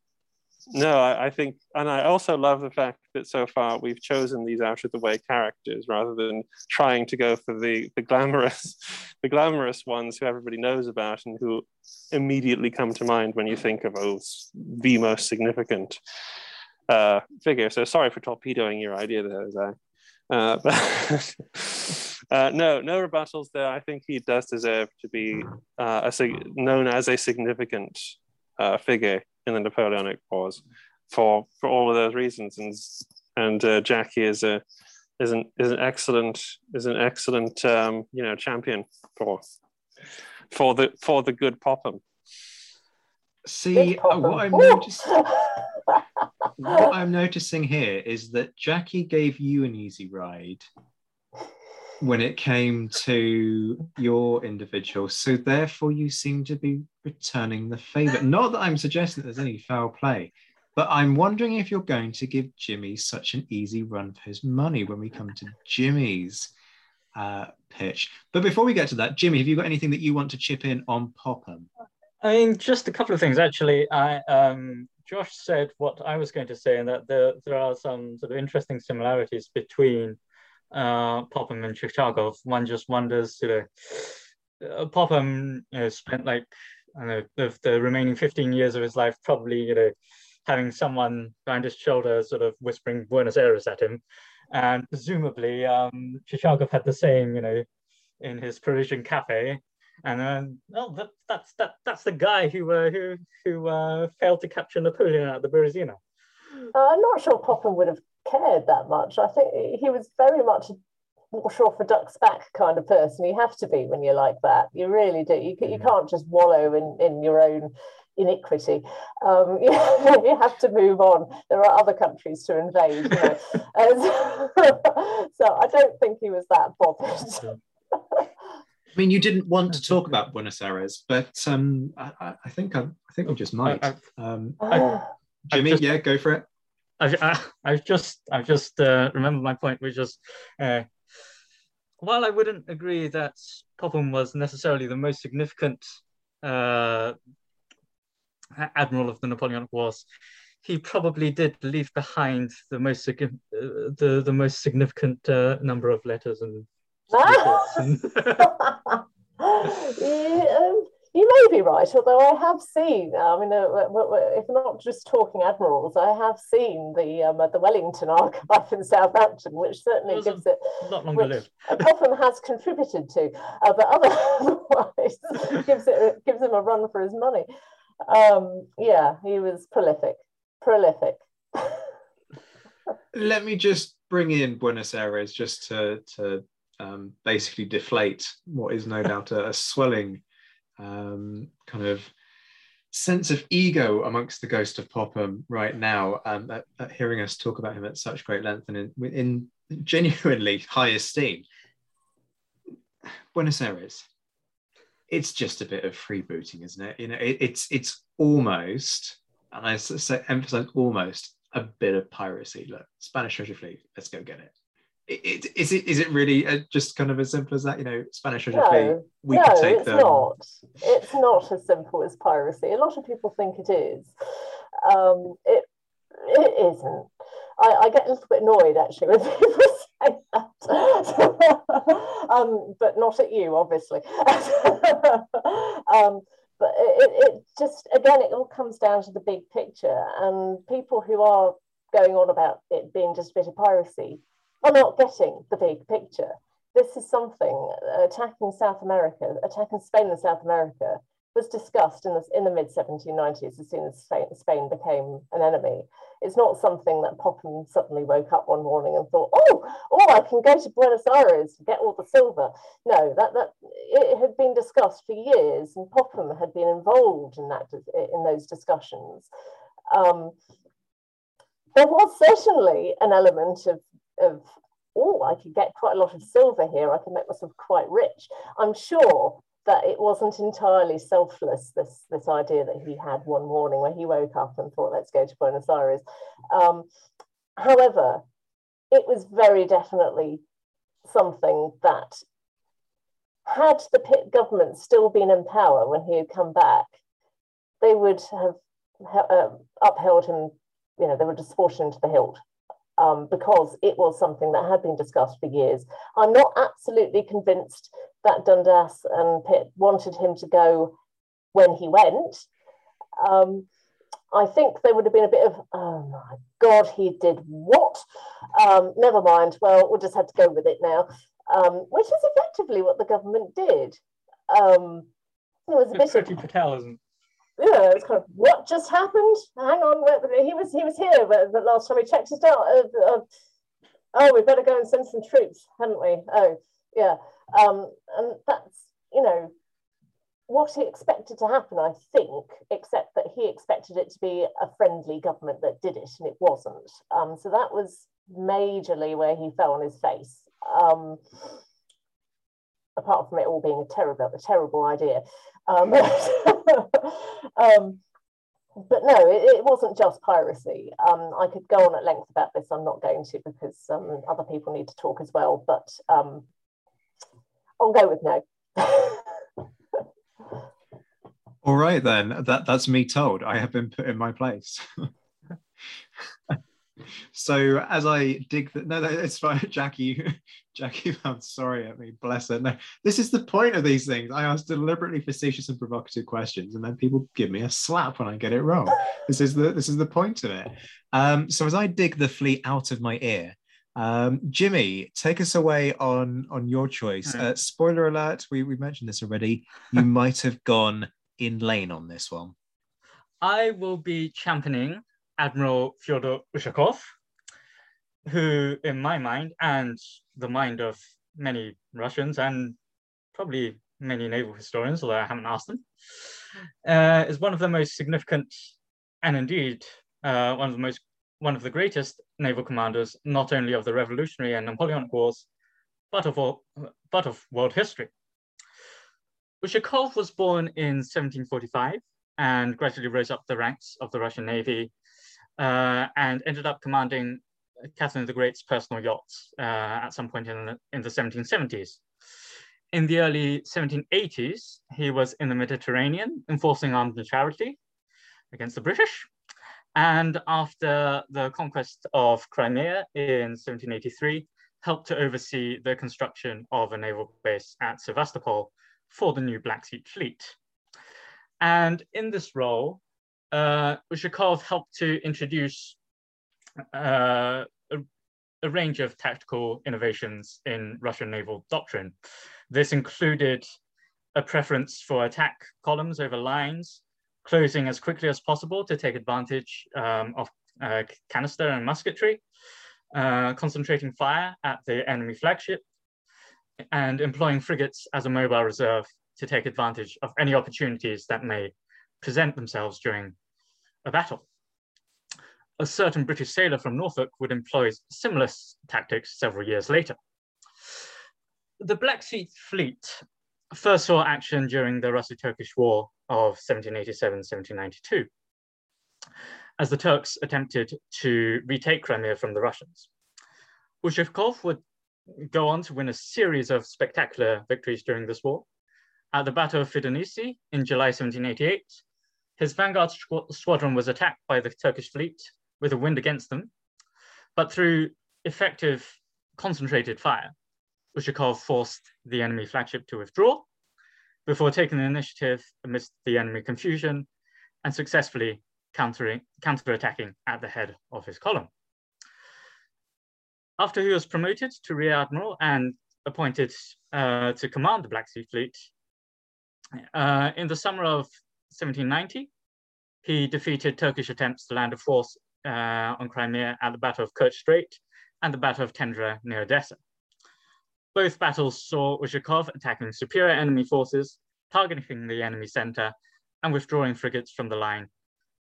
no, I, I, think, and I also love the fact that so far we've chosen these out of the way characters rather than trying to go for the the glamorous, the glamorous ones who everybody knows about and who immediately come to mind when you think of oh, the most significant uh, figure. So sorry for torpedoing your idea there, Zach. Uh, but uh, no, no rebuttals there. I think he does deserve to be uh, a, known as a significant uh, figure in the Napoleonic Wars for for all of those reasons. And and uh, Jackie is a is an is an excellent is an excellent um, you know champion for for the for the good Popham. See what I'm noticing. what I'm noticing here is that Jackie gave you an easy ride when it came to your individual. So therefore, you seem to be returning the favour. Not that I'm suggesting that there's any foul play, but I'm wondering if you're going to give Jimmy such an easy run for his money when we come to Jimmy's uh, pitch. But before we get to that, Jimmy, have you got anything that you want to chip in on Popham? I mean, just a couple of things actually. I um, Josh said what I was going to say, and that there, there are some sort of interesting similarities between uh, Popham and Chichagov. One just wonders, you know, uh, Popham you know, spent like, I know, the, the remaining 15 years of his life probably, you know, having someone behind his shoulder sort of whispering Buenos Aires at him. And presumably, um, Chichagov had the same, you know, in his Parisian cafe and um, oh, that, that's that that's the guy who uh, who who uh, failed to capture Napoleon at the Berezina. Uh, I'm not sure Popham would have cared that much. I think he was very much a wash off a duck's back kind of person. You have to be when you're like that. You really do. You, you mm. can't just wallow in, in your own iniquity. Um, you, you, have to move on. There are other countries to invade. You know. so I don't think he was that bothered. I mean, you didn't want to talk about Buenos Aires, but um, I, I, think I, I, think we just might. I, um, Jimmy, just, yeah, go for it. I, I, just, I've just uh, remember my point, which is, uh, while I wouldn't agree that Popham was necessarily the most significant uh, admiral of the Napoleonic Wars, he probably did leave behind the most uh, the the most significant uh, number of letters and yeah, um, you may be right, although I have seen, I mean, uh, if not just talking admirals, I have seen the um, the Wellington archive in Southampton, which certainly it gives it, not longer lived. Popham has contributed to, uh, but otherwise gives it gives him a run for his money. Um, yeah, he was prolific, prolific. Let me just bring in Buenos Aires just to to um, basically deflate what is no doubt a, a swelling um, kind of sense of ego amongst the ghost of Popham right now, um, at, at hearing us talk about him at such great length and in, in genuinely high esteem. Buenos Aires, it's just a bit of freebooting, isn't it? You know, it, it's it's almost, and I say, emphasize almost a bit of piracy. Look, Spanish treasure fleet, let's go get it it, is it is it really uh, just kind of as simple as that? You know, Spanish treasure no, we no, could take it's them. not. It's not as simple as piracy. A lot of people think it is. Um, it it isn't. I, I get a little bit annoyed actually when people say that, um, but not at you, obviously. um, but it, it just again, it all comes down to the big picture, and people who are going on about it being just a bit of piracy are not getting the big picture. This is something uh, attacking South America, attacking Spain and South America was discussed in the, in the mid 1790s as soon as Spain became an enemy. It's not something that Popham suddenly woke up one morning and thought, oh, oh, I can go to Buenos Aires to get all the silver. No, that, that it had been discussed for years and Popham had been involved in, that, in those discussions. Um, there was certainly an element of of oh, I could get quite a lot of silver here. I can make myself quite rich. I'm sure that it wasn't entirely selfless. This this idea that he had one morning where he woke up and thought, "Let's go to Buenos Aires." Um, however, it was very definitely something that had the Pitt government still been in power when he had come back, they would have uh, upheld him. You know, they would have supported him to the hilt um, because it was something that had been discussed for years. I'm not absolutely convinced that Dundas and Pitt wanted him to go when he went. Um, I think there would have been a bit of, oh my God, he did what? Um, never mind. Well, we'll just have to go with it now, um, which is effectively what the government did. Um, it was a bit Priti Patel, isn't yeah, it's kind of what just happened. Hang on, he was he was here, but, but last time we checked it out, uh, uh, oh, we better go and send some troops, hadn't we? Oh, yeah, um, and that's you know what he expected to happen, I think, except that he expected it to be a friendly government that did it, and it wasn't. Um, so that was majorly where he fell on his face. Um, apart from it all being a terrible, a terrible idea. Um, um, but no, it, it, wasn't just piracy. Um, I could go on at length about this. I'm not going to because um, other people need to talk as well. But um, I'll go with no. All right then. That that's me told. I have been put in my place. so as I dig the no, it's fine, Jackie. Jackie I'm sorry at me, bless her. No, this is the point of these things. I ask deliberately facetious and provocative questions, and then people give me a slap when I get it wrong. this is the this is the point of it. Um, so as I dig the fleet out of my ear, um, Jimmy, take us away on on your choice. Uh, spoiler alert: we we mentioned this already. You might have gone in lane on this one. I will be championing Admiral Fyodor Ushakov, who, in my mind and the mind of many Russians and probably many naval historians, although I haven't asked them, uh, is one of the most significant and indeed uh, one of the most one of the greatest naval commanders, not only of the Revolutionary and Napoleonic Wars, but of all, but of world history. Ushakov was born in 1745 and gradually rose up the ranks of the Russian Navy uh, and ended up commanding Catherine the Great's personal yachts uh, at some point in the, in the 1770s. In the early 1780s, he was in the Mediterranean enforcing armed neutrality against the British. And after the conquest of Crimea in 1783, helped to oversee the construction of a naval base at Sevastopol for the new Black Sea Fleet. And in this role, uh, Ushakov helped to introduce uh, a, a, range of tactical innovations in Russian naval doctrine. This included a preference for attack columns over lines, closing as quickly as possible to take advantage um, of uh, canister and musketry, uh, concentrating fire at the enemy flagship, and employing frigates as a mobile reserve to take advantage of any opportunities that may present themselves during a battle. A certain British sailor from Norfolk would employ similar tactics several years later. The Black Sea Fleet first saw action during the Russo-Turkish War of 1787-1792, as the Turks attempted to retake Crimea from the Russians. Ushakov would go on to win a series of spectacular victories during this war. At the Battle of Fidonisi in July 1788, his vanguard squadron was attacked by the Turkish fleet with a wind against them, but through effective concentrated fire, Ushakov forced the enemy flagship to withdraw before taking the initiative amidst the enemy confusion and successfully countering, counter-attacking at the head of his column. After he was promoted to Rear Admiral and appointed uh, to command the Black Sea Fleet, uh, in the summer of 1790, he defeated Turkish attempts to land a force uh, on Crimea at the Battle of Kerch Strait and the Battle of Tendra near Odessa. Both battles saw Ushakov attacking superior enemy forces, targeting the enemy center, and withdrawing frigates from the line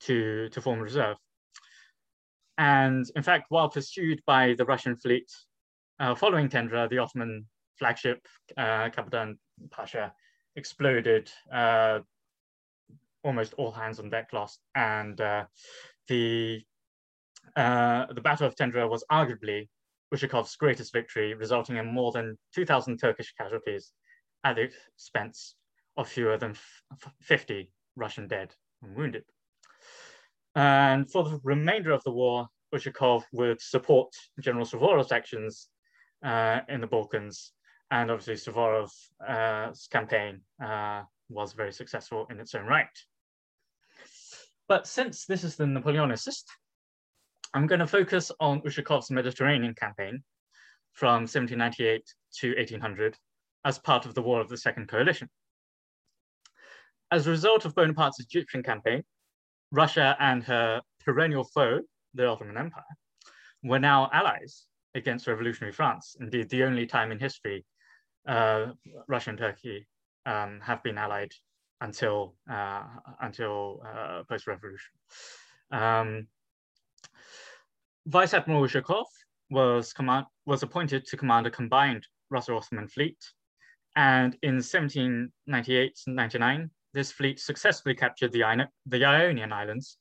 to, to form reserve. And in fact, while pursued by the Russian fleet, uh, following Tendra, the Ottoman flagship uh, Kapitan Pasha exploded. Uh, almost all hands on deck lost, and uh, the uh, the Battle of Tendra was arguably Ushakov's greatest victory, resulting in more than 2,000 Turkish casualties at the expense of fewer than 50 Russian dead and wounded. And for the remainder of the war, Ushakov would support General Suvorov's actions uh, in the Balkans. And obviously, Suvorov's uh, campaign uh, was very successful in its own right. But since this is the Napoleonicist, I'm going to focus on Ushakov's Mediterranean campaign from 1798 to 1800 as part of the War of the Second Coalition. As a result of Bonaparte's Egyptian campaign, Russia and her perennial foe, the Ottoman Empire, were now allies against revolutionary France. Indeed, the only time in history uh, Russia and Turkey um, have been allied until uh, until uh, post-revolution. Um, Vice Admiral Ushakov was command was appointed to command a combined Russo-Ottoman fleet, and in 1798-99, this fleet successfully captured the, the Ionian Islands,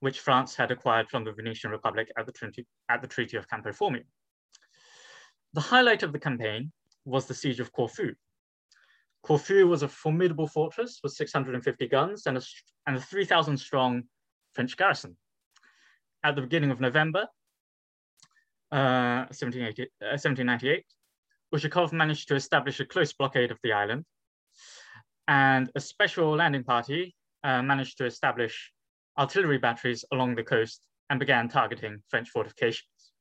which France had acquired from the Venetian Republic at the, Treaty, at the Treaty of Campo Formio. The highlight of the campaign was the siege of Corfu. Corfu was a formidable fortress with 650 guns and a, and a 3,000 strong French garrison. At the beginning of November, 1798, uh, Ushakov managed to establish a close blockade of the island, and a special landing party uh, managed to establish artillery batteries along the coast and began targeting French fortifications.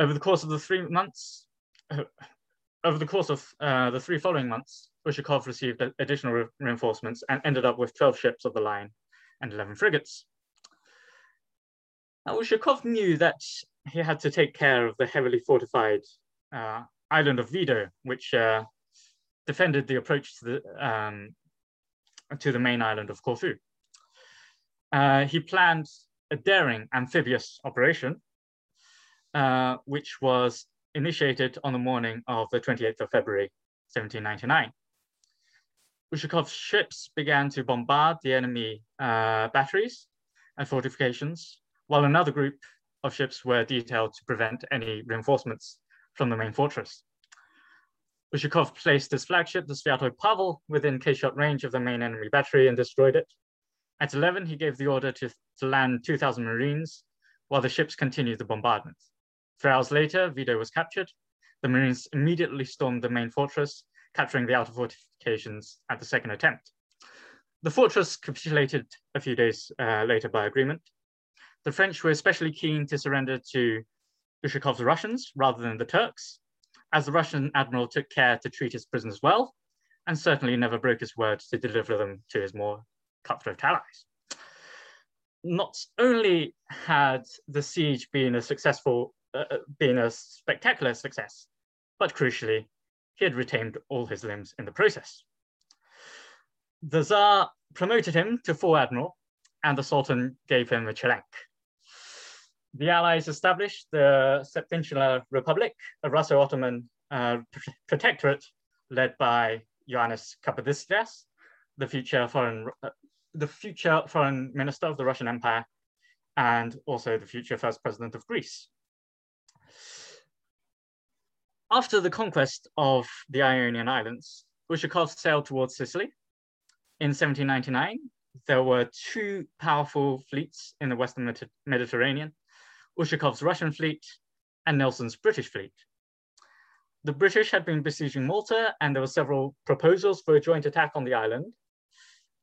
Over the course of the three months, uh, over the course of uh, the three following months, Ushakov received additional re reinforcements and ended up with 12 ships of the line and 11 frigates. Now, Ushakov knew that he had to take care of the heavily fortified uh, island of Vido, which uh, defended the approach to the, um, to the main island of Corfu. Uh, he planned a daring amphibious operation, uh, which was initiated on the morning of the 28th of February, 1799. Ushakov's ships began to bombard the enemy uh, batteries and fortifications, while another group of ships were detailed to prevent any reinforcements from the main fortress. Ushakov placed his flagship, the Sviatoi Pavel, within K-shot range of the main enemy battery and destroyed it. At 11, he gave the order to, to land 2,000 Marines while the ships continued the bombardment. Three hours later, Vido was captured. The Marines immediately stormed the main fortress, capturing the outer fortifications at the second attempt. the fortress capitulated a few days uh, later by agreement. The French were especially keen to surrender to Ushakov's Russians rather than the Turks, as the Russian admiral took care to treat his prisoners well, and certainly never broke his word to deliver them to his more cutthroat allies. Not only had the siege been a successful, uh, uh been a spectacular success, but crucially, he had retained all his limbs in the process. The Tsar promoted him to full admiral, and the Sultan gave him a chelenk. The Allies established the Septinsular Republic, a Russo-Ottoman uh, protectorate led by Ioannis Kapodistrias, the future foreign, uh, the future foreign minister of the Russian Empire, and also the future first president of Greece. After the conquest of the Ionian Islands, Ushakov sailed towards Sicily in 1799, there were two powerful fleets in the Western Mediterranean, Ushakov's Russian fleet and Nelson's British fleet. The British had been besieging Malta and there were several proposals for a joint attack on the island.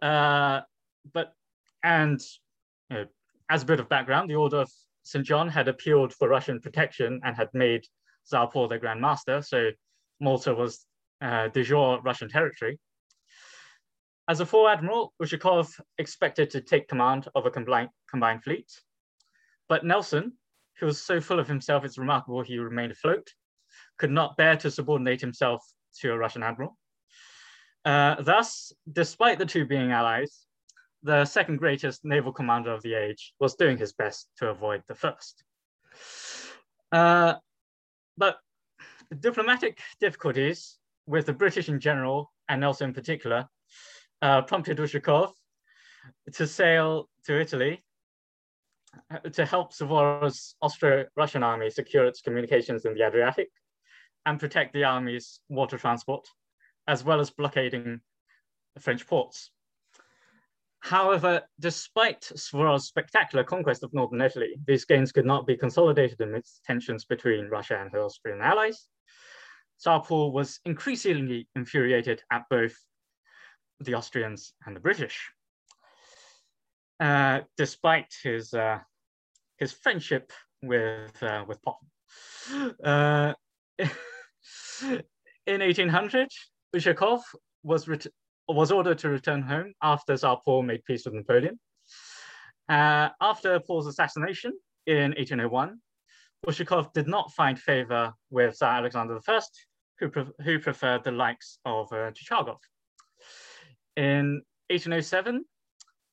Uh, but, and you know, as a bit of background, the Order of St. John had appealed for Russian protection and had made Paul their Grand Master, so Malta was uh, de jure Russian territory. As a full admiral, Ushakov expected to take command of a combined, combined fleet. But Nelson, who was so full of himself, it's remarkable he remained afloat, could not bear to subordinate himself to a Russian admiral. Uh, thus, despite the two being allies, the second greatest naval commander of the age was doing his best to avoid the first. Uh, but diplomatic difficulties with the British in general and Nelson in particular uh, prompted Ushakov to sail to Italy uh, to help Suvorov's Austro-Russian army secure its communications in the Adriatic and protect the army's water transport, as well as blockading French ports. However, despite Suvorov's spectacular conquest of northern Italy, these gains could not be consolidated amidst tensions between Russia and her Austrian allies. Tsar Paul was increasingly infuriated at both the Austrians and the British. Uh, despite his uh, his friendship with uh, with Pop. Uh, in 1800, Ushakov was was ordered to return home after Tsar Paul made peace with Napoleon. Uh, after Paul's assassination in 1801, Ushakov did not find favor with Tsar Alexander I, who, pre who preferred the likes of uh, Chichagov. In 1807,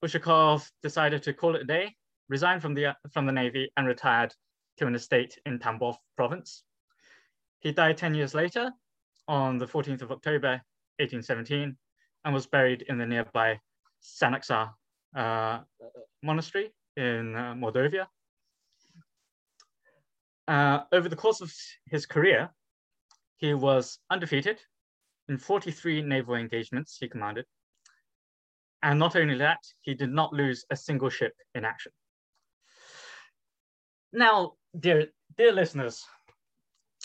Ushakov decided to call it a day, resigned from the, from the Navy and retired to an estate in Tambov province. He died 10 years later on the 14th of October, 1817, and was buried in the nearby Sanaksar uh, monastery in uh, Mordovia. Uh, over the course of his career, he was undefeated in 43 naval engagements he commanded, and not only that, he did not lose a single ship in action. Now, dear, dear listeners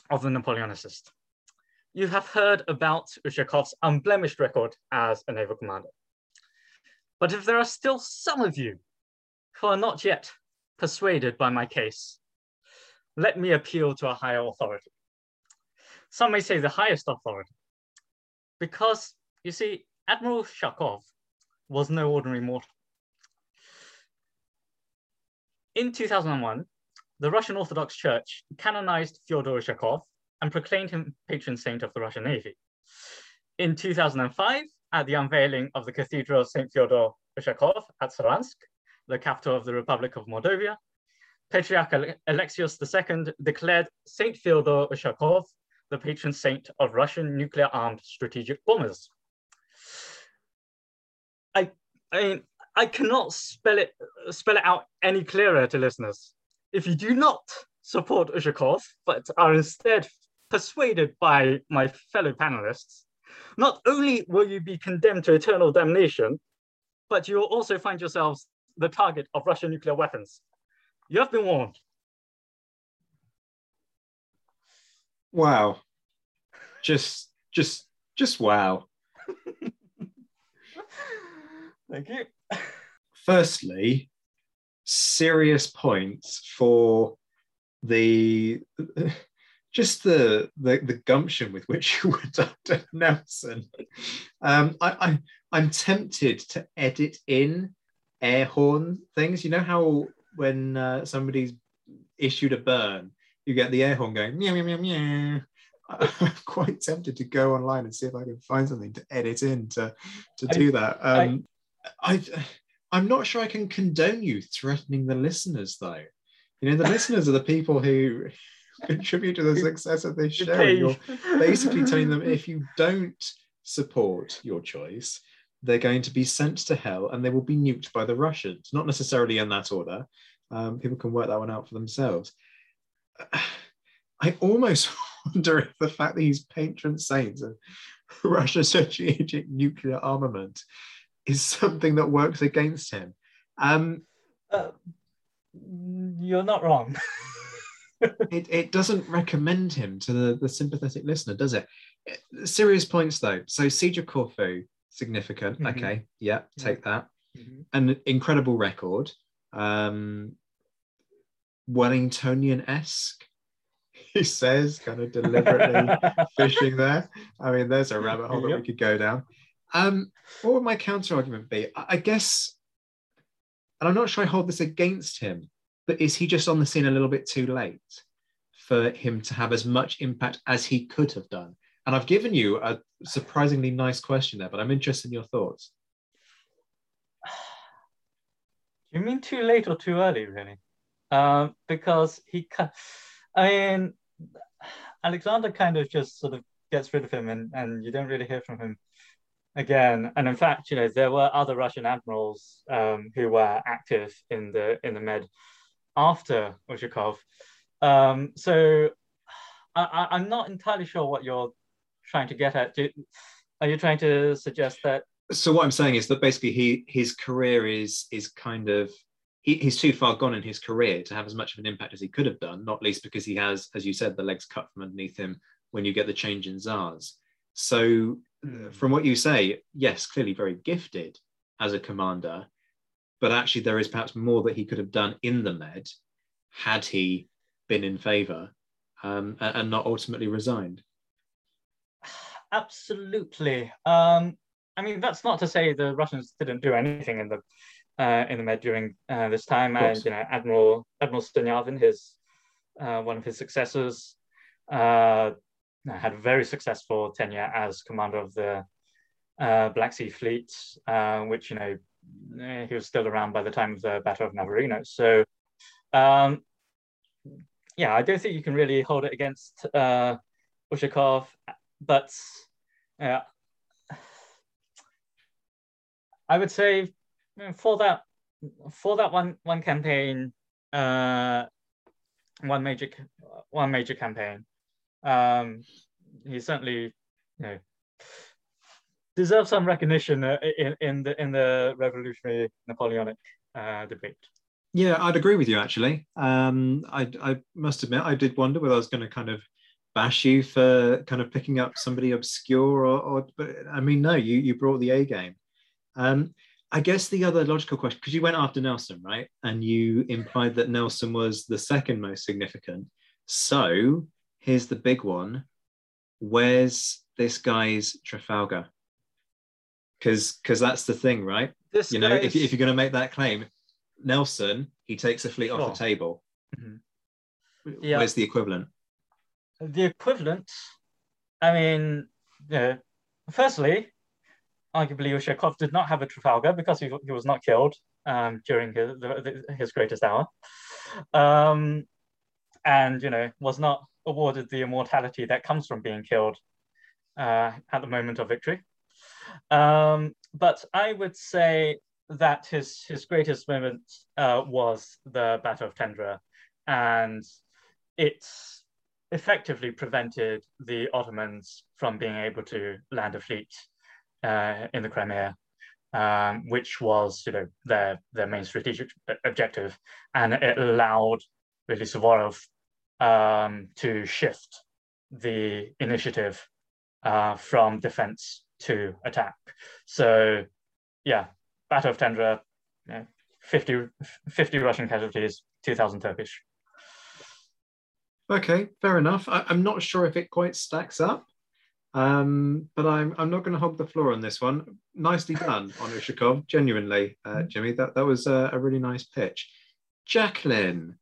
of the Napoleonicist, you have heard about Ushakov's unblemished record as a naval commander. But if there are still some of you who are not yet persuaded by my case, let me appeal to a higher authority. Some may say the highest authority, because you see, Admiral Ushakov was no ordinary mortal. In 2001, the Russian Orthodox Church canonized Fyodor Ushakov and proclaimed him patron saint of the Russian Navy. In 2005, at the unveiling of the Cathedral of St. Fyodor Ushakov at Saransk, the capital of the Republic of Mordovia, Patriarch Alexios II declared St. Fyodor Ushakov the patron saint of Russian nuclear-armed strategic bombers. I, I mean, I cannot spell it spell it out any clearer to listeners. If you do not support Ushakov, but are instead persuaded by my fellow panelists, not only will you be condemned to eternal damnation, but you will also find yourselves the target of Russian nuclear weapons. You have been warned. Wow. Just, just, just wow. Thank you. Firstly, serious points for the just the, the the gumption with which you were Dr. Nelson. Um, I, I I'm tempted to edit in air horn things. You know how when uh, somebody's issued a burn, you get the air horn going meow meow meow meow. I'm quite tempted to go online and see if I can find something to edit in to to do that. Um, I, I I'm not sure I can condone you threatening the listeners though. You know, the listeners are the people who contribute to the success of this show. You're basically telling them if you don't support your choice, they're going to be sent to hell and they will be nuked by the Russians. Not necessarily in that order. Um, people can work that one out for themselves. I almost wonder if the fact that he's patron saint of Russia's strategic nuclear armament is something that works against him. Um, uh, you're not wrong. it, it doesn't recommend him to the, the sympathetic listener, does it? Serious points though. So Siege of Corfu, significant. Mm-hmm. Okay, yeah, take that. Mm-hmm. An incredible record. Um, Wellingtonian esque, he says, kind of deliberately fishing there. I mean, there's a rabbit hole that we could go down. Um, what would my counter argument be? I guess, and I'm not sure I hold this against him, but is he just on the scene a little bit too late for him to have as much impact as he could have done? And I've given you a surprisingly nice question there, but I'm interested in your thoughts. You mean too late or too early, really? Um, because he, I mean, Alexander kind of just sort of gets rid of him, and, and you don't really hear from him again. And in fact, you know, there were other Russian admirals um, who were active in the in the Med after Ushakov. Um, so I, I'm not entirely sure what you're trying to get at. Do, are you trying to suggest that? So what I'm saying is that basically he his career is is kind of he, he's too far gone in his career to have as much of an impact as he could have done. Not least because he has, as you said, the legs cut from underneath him when you get the change in czars. So mm. from what you say, yes, clearly very gifted as a commander, but actually there is perhaps more that he could have done in the Med had he been in favour um, and not ultimately resigned. Absolutely. Um, I mean, that's not to say the Russians didn't do anything in the uh, in the Med during uh, this time, and you know, Admiral Admiral Senyavin, his uh, one of his successors, uh, had a very successful tenure as commander of the uh, Black Sea Fleet, uh, which you know eh, he was still around by the time of the Battle of Navarino. So, um, yeah, I don't think you can really hold it against uh, Ushakov, but uh, I would say for that for that one one campaign, uh, one major one major campaign, um, he certainly you know deserves some recognition uh, in in the in the revolutionary Napoleonic uh, debate. Yeah, I'd agree with you actually. Um, I I must admit I did wonder whether I was going to kind of bash you for kind of picking up somebody obscure or, or but I mean no, you you brought the A game. Um, I guess the other logical question, because you went after Nelson, right? And you implied that Nelson was the second most significant. So here's the big one where's this guy's Trafalgar? Because because that's the thing, right? This you know, if, if you're going to make that claim, Nelson he takes a fleet sure. off the table. Mm-hmm. Yeah. Where's the equivalent? The equivalent, I mean, yeah. firstly, arguably Ushakov did not have a Trafalgar because he, he was not killed um, during his, the, his greatest hour. Um, and, you know, was not awarded the immortality that comes from being killed uh, at the moment of victory. Um, but I would say that his his greatest moment uh, was the Battle of Tendra, and it effectively prevented the Ottomans from being able to land a fleet uh, in the Crimea, um, which was you know their their main strategic objective, and it allowed really Suvorov um, to shift the initiative uh, from defense to attack. So, yeah, Battle of Tendra, you know, 50, 50 Russian casualties, 2,000 Turkish. Okay, fair enough. I, am not sure if it quite stacks up, um, but I'm I'm not going to hog the floor on this one. Nicely done on Ushakov, genuinely, uh, mm-hmm. Jimmy. That that was a, a really nice pitch. Jacqueline,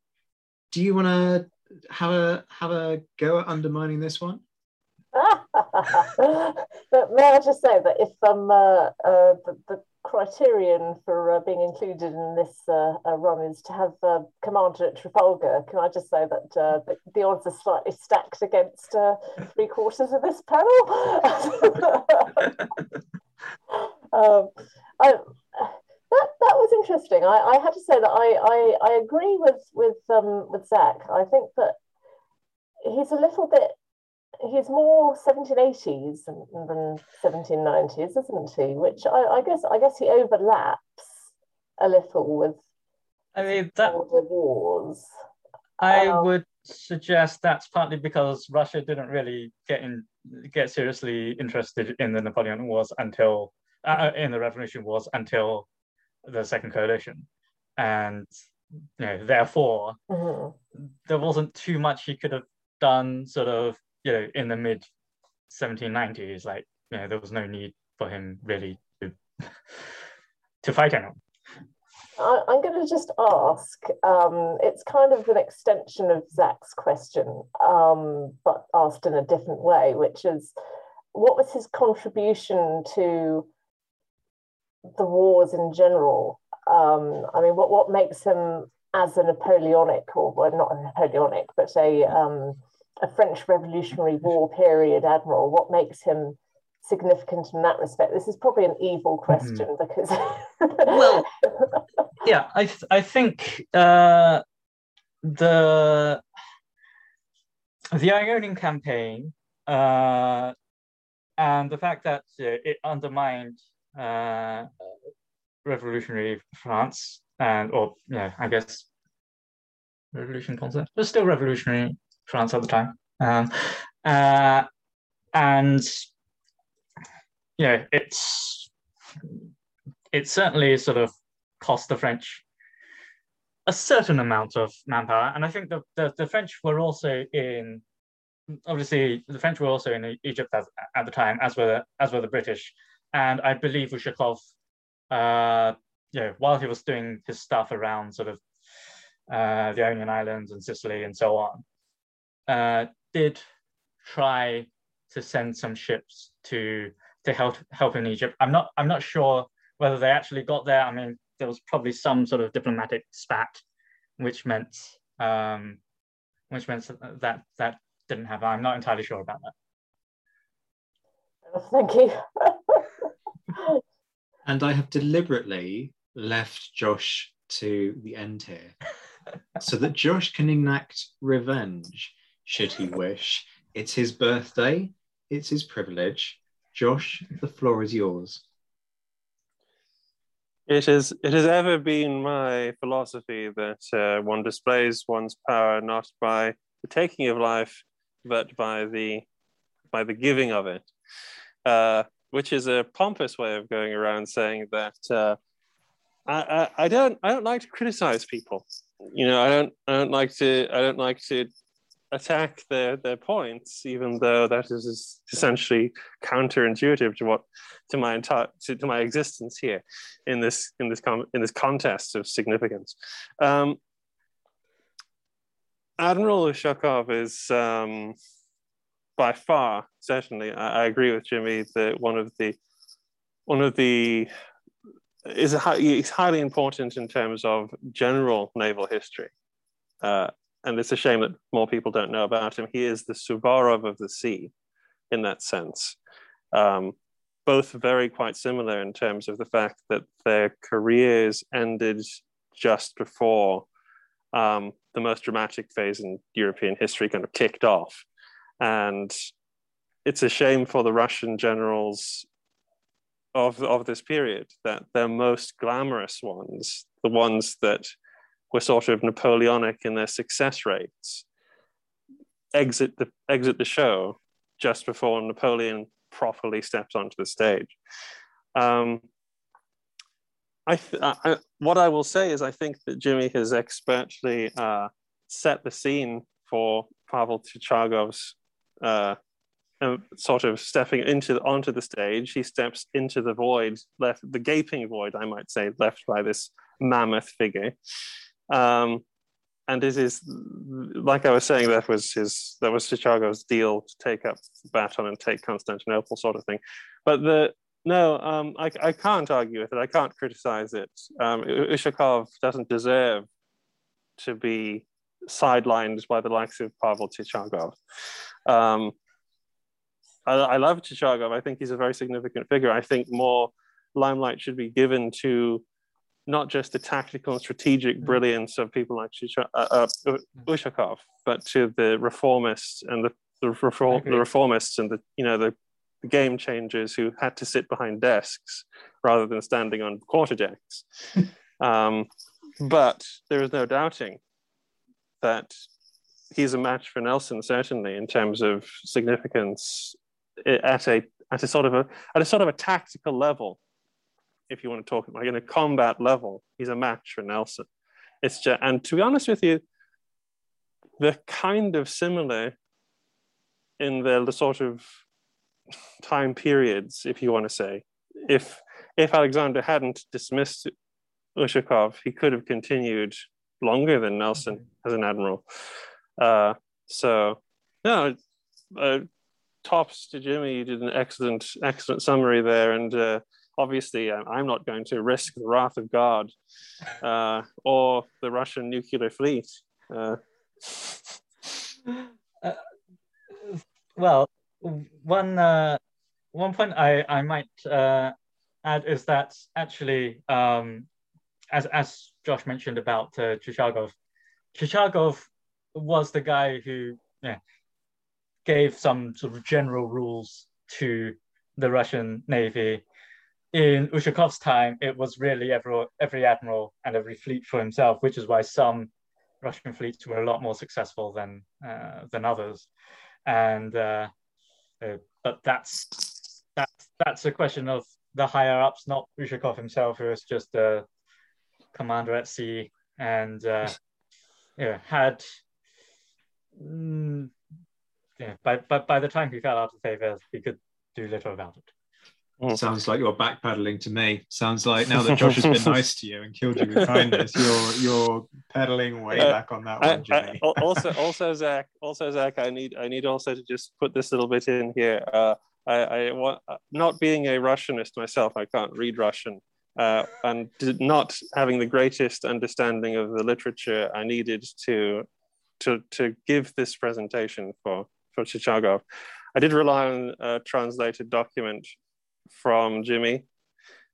do you want to have a have a go at undermining this one? but may I just say that if um, uh, uh, the, the, criterion for uh, being included in this uh, uh, run is to have uh, commander at Trafalgar, can I just say that the, the, odds are slightly stacked against three quarters of this panel? um, I, that that was interesting. I, I had to say that I, I, I agree with with um, with Zach. I think that he's a little bit he's more 1780s than 1790s, isn't he? Which I, I guess I guess he overlaps a little with. I mean that wars. I um, would suggest that's partly because Russia didn't really get in get seriously interested in the Napoleonic Wars until uh, in the Revolution Wars until the Second Coalition, and you know therefore mm-hmm. there wasn't too much he could have done sort of you know, in the mid 1790s, like, you know, there was no need for him really to, to fight anyone. I, am going to just ask. Um, it's kind of an extension of Zach's question, um, but asked in a different way, which is, what was his contribution to the wars in general? Um, I mean, what what makes him as a Napoleonic, or well, not a Napoleonic, but a um, a French Revolutionary War period admiral? What makes him significant in that respect? This is probably an evil mm-hmm. question mm-hmm. because. well, yeah, I th- I think uh, the the Ionian campaign uh, and the fact that uh, it undermined uh, revolutionary France and or yeah, I guess revolution concept, but still revolutionary France at the time. Um, uh, and you know, it's it certainly sort of cost the French a certain amount of manpower, and I think the, the, the French were also in obviously the French were also in Egypt at, at the time, as were as were the British, and I believe Ushakov, uh, you know, while he was doing his stuff around sort of uh, the Ionian Islands and Sicily and so on, uh, did try to send some ships to to help help in Egypt. I'm not I'm not sure whether they actually got there. I mean, there was probably some sort of diplomatic spat, which meant um, which meant that that didn't happen. I'm not entirely sure about that. Thank you. and I have deliberately left Josh to the end here, so that Josh can enact revenge should he wish. It's his birthday, it's his privilege. Josh, the floor is yours. It is. It has ever been my philosophy that uh, one displays one's power not by the taking of life, but by the by the giving of it, uh, which is a pompous way of going around saying that uh, I, I, I don't I don't like to criticize people. You know, I don't I don't like to I don't like to attack their their points, even though that is essentially counterintuitive to what to my entire to, to my existence here in this in this com- in this contest of significance. Um, Admiral Ushakov is um, by far certainly. I, I, agree with Jimmy that one of the one of the is a, it's highly important in terms of general naval history. Uh, and it's a shame that more people don't know about him. He is the Suvorov of the sea, in that sense. Um, both very quite similar in terms of the fact that their careers ended just before um, the most dramatic phase in European history kind of kicked off. And it's a shame for the Russian generals of, of this period that their most glamorous ones, the ones that were sort of Napoleonic in their success rates, exit the exit the show just before Napoleon properly steps onto the stage. Um, I, th- I, what I will say is I think that Jimmy has expertly uh, set the scene for Pavel Chichagov's uh, uh, sort of stepping into onto the stage. He steps into the void, left the gaping void, I might say, left by this mammoth figure. Um, and is like I was saying, that was his that was Chichagov's deal to take up baton and take Constantinople, sort of thing. But the no, um, I, I can't argue with it. I can't criticize it. Um, Ushakov doesn't deserve to be sidelined by the likes of Pavel Chichagov. Um, I, I love Chichagov. I think he's a very significant figure. I think more limelight should be given to not just the tactical and strategic mm. brilliance of people like uh, uh, Ushakov, but to the reformists and the the, reform, the reformists and the you know the, the, game changers who had to sit behind desks rather than standing on quarter decks. um, but there is no doubting that he's a match for Nelson certainly in terms of significance at a at a sort of a at a sort of a tactical level if you want to talk like in a combat level, he's a match for Nelson. It's just, and to be honest with you, they're kind of similar in the, the sort of time periods, if you want to say. If if Alexander hadn't dismissed Ushakov, he could have continued longer than Nelson as an admiral. Uh, so, no, uh, tops to Jimmy. You did an excellent, excellent summary there, and uh, obviously uh, I'm not going to risk the wrath of God uh, or the Russian nuclear fleet. Uh, uh well, one uh, one point I I might uh, add is that actually, um, as as Josh mentioned about uh, Chichagov, Chichagov was the guy who yeah, gave some sort of general rules to the Russian Navy in Ushakov's time, it was really every, every admiral and every fleet for himself, which is why some Russian fleets were a lot more successful than uh, than others. And uh, uh, but that's that's that's a question of the higher ups, not Ushakov himself, who is just a commander at sea and uh, yeah, had. Mm, yeah, by, by, by the time he fell out of favor, he could do little about it. Mm. Sounds like you're backpedaling to me. Sounds like now that Josh has been nice to you and killed you with kindness, you're you're pedaling way uh, back on that one, Jimmy. I, also, also Zach, also Zach, I need I need also to just put this little bit in here. Uh, I, I want not being a Russianist myself, I can't read Russian, uh, and not having the greatest understanding of the literature I needed to to to give this presentation for for Chichagov. I did rely on a translated document from Jimmy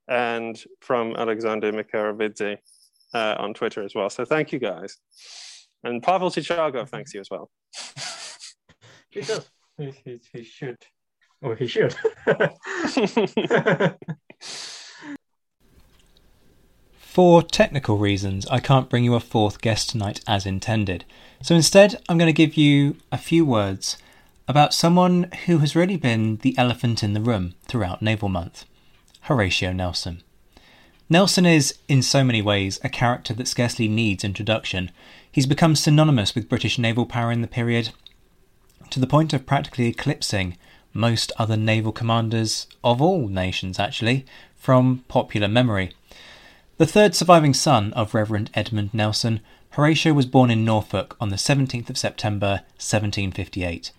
and from Alexander Mikaberidze uh, on Twitter as well. So thank you guys. And Pavel Chichagov thanks you as well. he does. He, he, he should. Or he should. For technical reasons, I can't bring you a fourth guest tonight as intended. So instead, I'm going to give you a few words about someone who has really been the elephant in the room throughout Naval Month Horatio Nelson. Nelson is, in so many ways, a character that scarcely needs introduction. He's become synonymous with British naval power in the period, to the point of practically eclipsing most other naval commanders of all nations, actually, from popular memory. The third surviving son of Reverend Edmund Nelson, Horatio was born in Norfolk on the 17th of September 1758.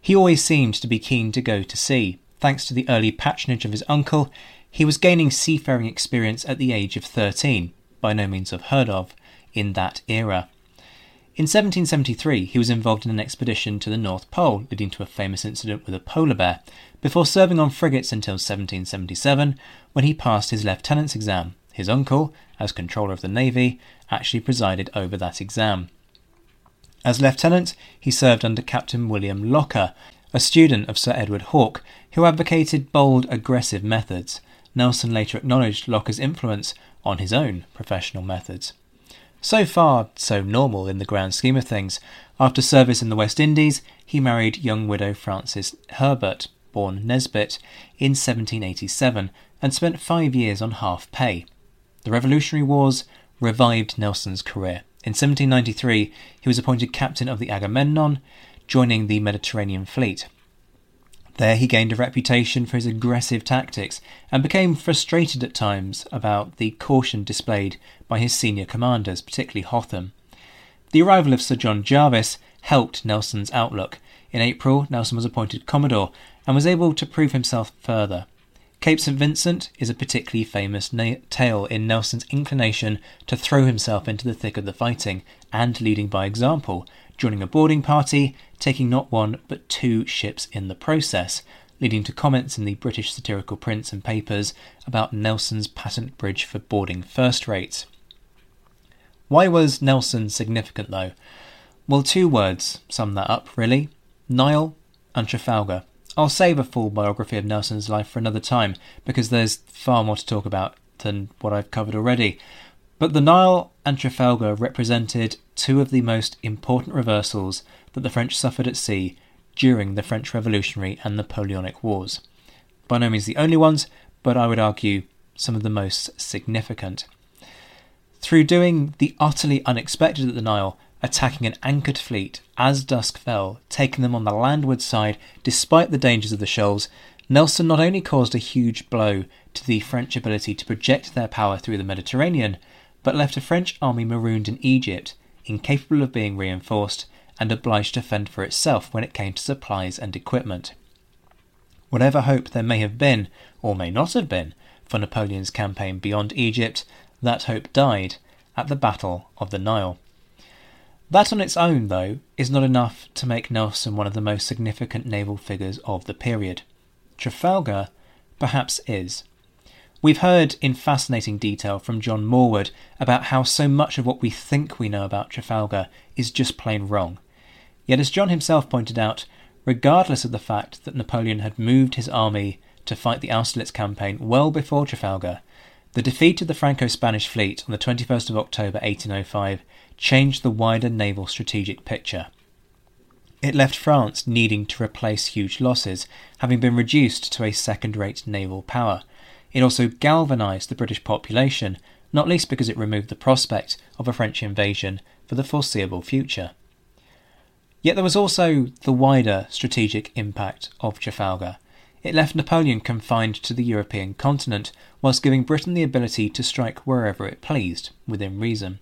He always seemed to be keen to go to sea. Thanks to the early patronage of his uncle, he was gaining seafaring experience at the age of 13, by no means unheard of in that era. In 1773, he was involved in an expedition to the North Pole, leading to a famous incident with a polar bear, before serving on frigates until 1777, when he passed his lieutenant's exam. His uncle, as controller of the navy, actually presided over that exam. As lieutenant, he served under Captain William Locker, a student of Sir Edward Hawke, who advocated bold, aggressive methods. Nelson later acknowledged Locker's influence on his own professional methods. So far, so normal in the grand scheme of things. After service in the West Indies, he married young widow Frances Herbert, born Nisbet, in 1787, and spent five years on half pay. The Revolutionary Wars revived Nelson's career. In 1793, he was appointed captain of the Agamemnon, joining the Mediterranean fleet. There he gained a reputation for his aggressive tactics and became frustrated at times about the caution displayed by his senior commanders, particularly Hotham. The arrival of Sir John Jervis helped Nelson's outlook. In April, Nelson was appointed Commodore and was able to prove himself further. Cape St. Vincent is a particularly famous na- tale in Nelson's inclination to throw himself into the thick of the fighting and leading by example, joining a boarding party, taking not one but two ships in the process, leading to comments in the British satirical prints and papers about Nelson's patent bridge for boarding first rates. Why was Nelson significant though? Well, two words sum that up, really Nile and Trafalgar. I'll save a full biography of Nelson's life for another time because there's far more to talk about than what I've covered already. But the Nile and Trafalgar represented two of the most important reversals that the French suffered at sea during the French Revolutionary and Napoleonic Wars. By no means the only ones, but I would argue some of the most significant. Through doing the utterly unexpected at the Nile, attacking an anchored fleet as dusk fell, taking them on the landward side despite the dangers of the shoals, Nelson not only caused a huge blow to the French ability to project their power through the Mediterranean, but left a French army marooned in Egypt, incapable of being reinforced and obliged to fend for itself when it came to supplies and equipment. Whatever hope there may have been, or may not have been, for Napoleon's campaign beyond Egypt, that hope died at the Battle of the Nile. That on its own, though, is not enough to make Nelson one of the most significant naval figures of the period. Trafalgar perhaps is. We've heard in fascinating detail from John Morwood about how so much of what we think we know about Trafalgar is just plain wrong. Yet, as John himself pointed out, regardless of the fact that Napoleon had moved his army to fight the Austerlitz campaign well before Trafalgar, the defeat of the Franco Spanish fleet on the 21st of October 1805 changed the wider naval strategic picture. It left France needing to replace huge losses, having been reduced to a second rate naval power. It also galvanised the British population, not least because it removed the prospect of a French invasion for the foreseeable future. Yet there was also the wider strategic impact of Trafalgar. It left Napoleon confined to the European continent, whilst giving Britain the ability to strike wherever it pleased, within reason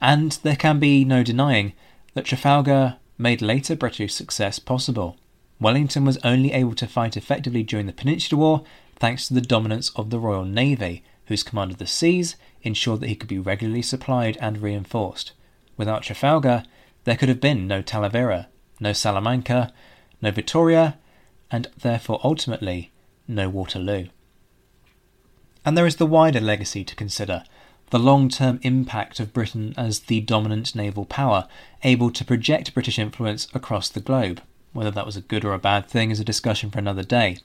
and there can be no denying that Trafalgar made later British success possible. Wellington was only able to fight effectively during the Peninsular War thanks to the dominance of the Royal Navy, whose command of the seas ensured that he could be regularly supplied and reinforced. Without Trafalgar, there could have been no Talavera, no Salamanca, no Vittoria, and therefore ultimately no Waterloo. And there is the wider legacy to consider the long term impact of Britain as the dominant naval power, able to project British influence across the globe. Whether that was a good or a bad thing is a discussion for another day.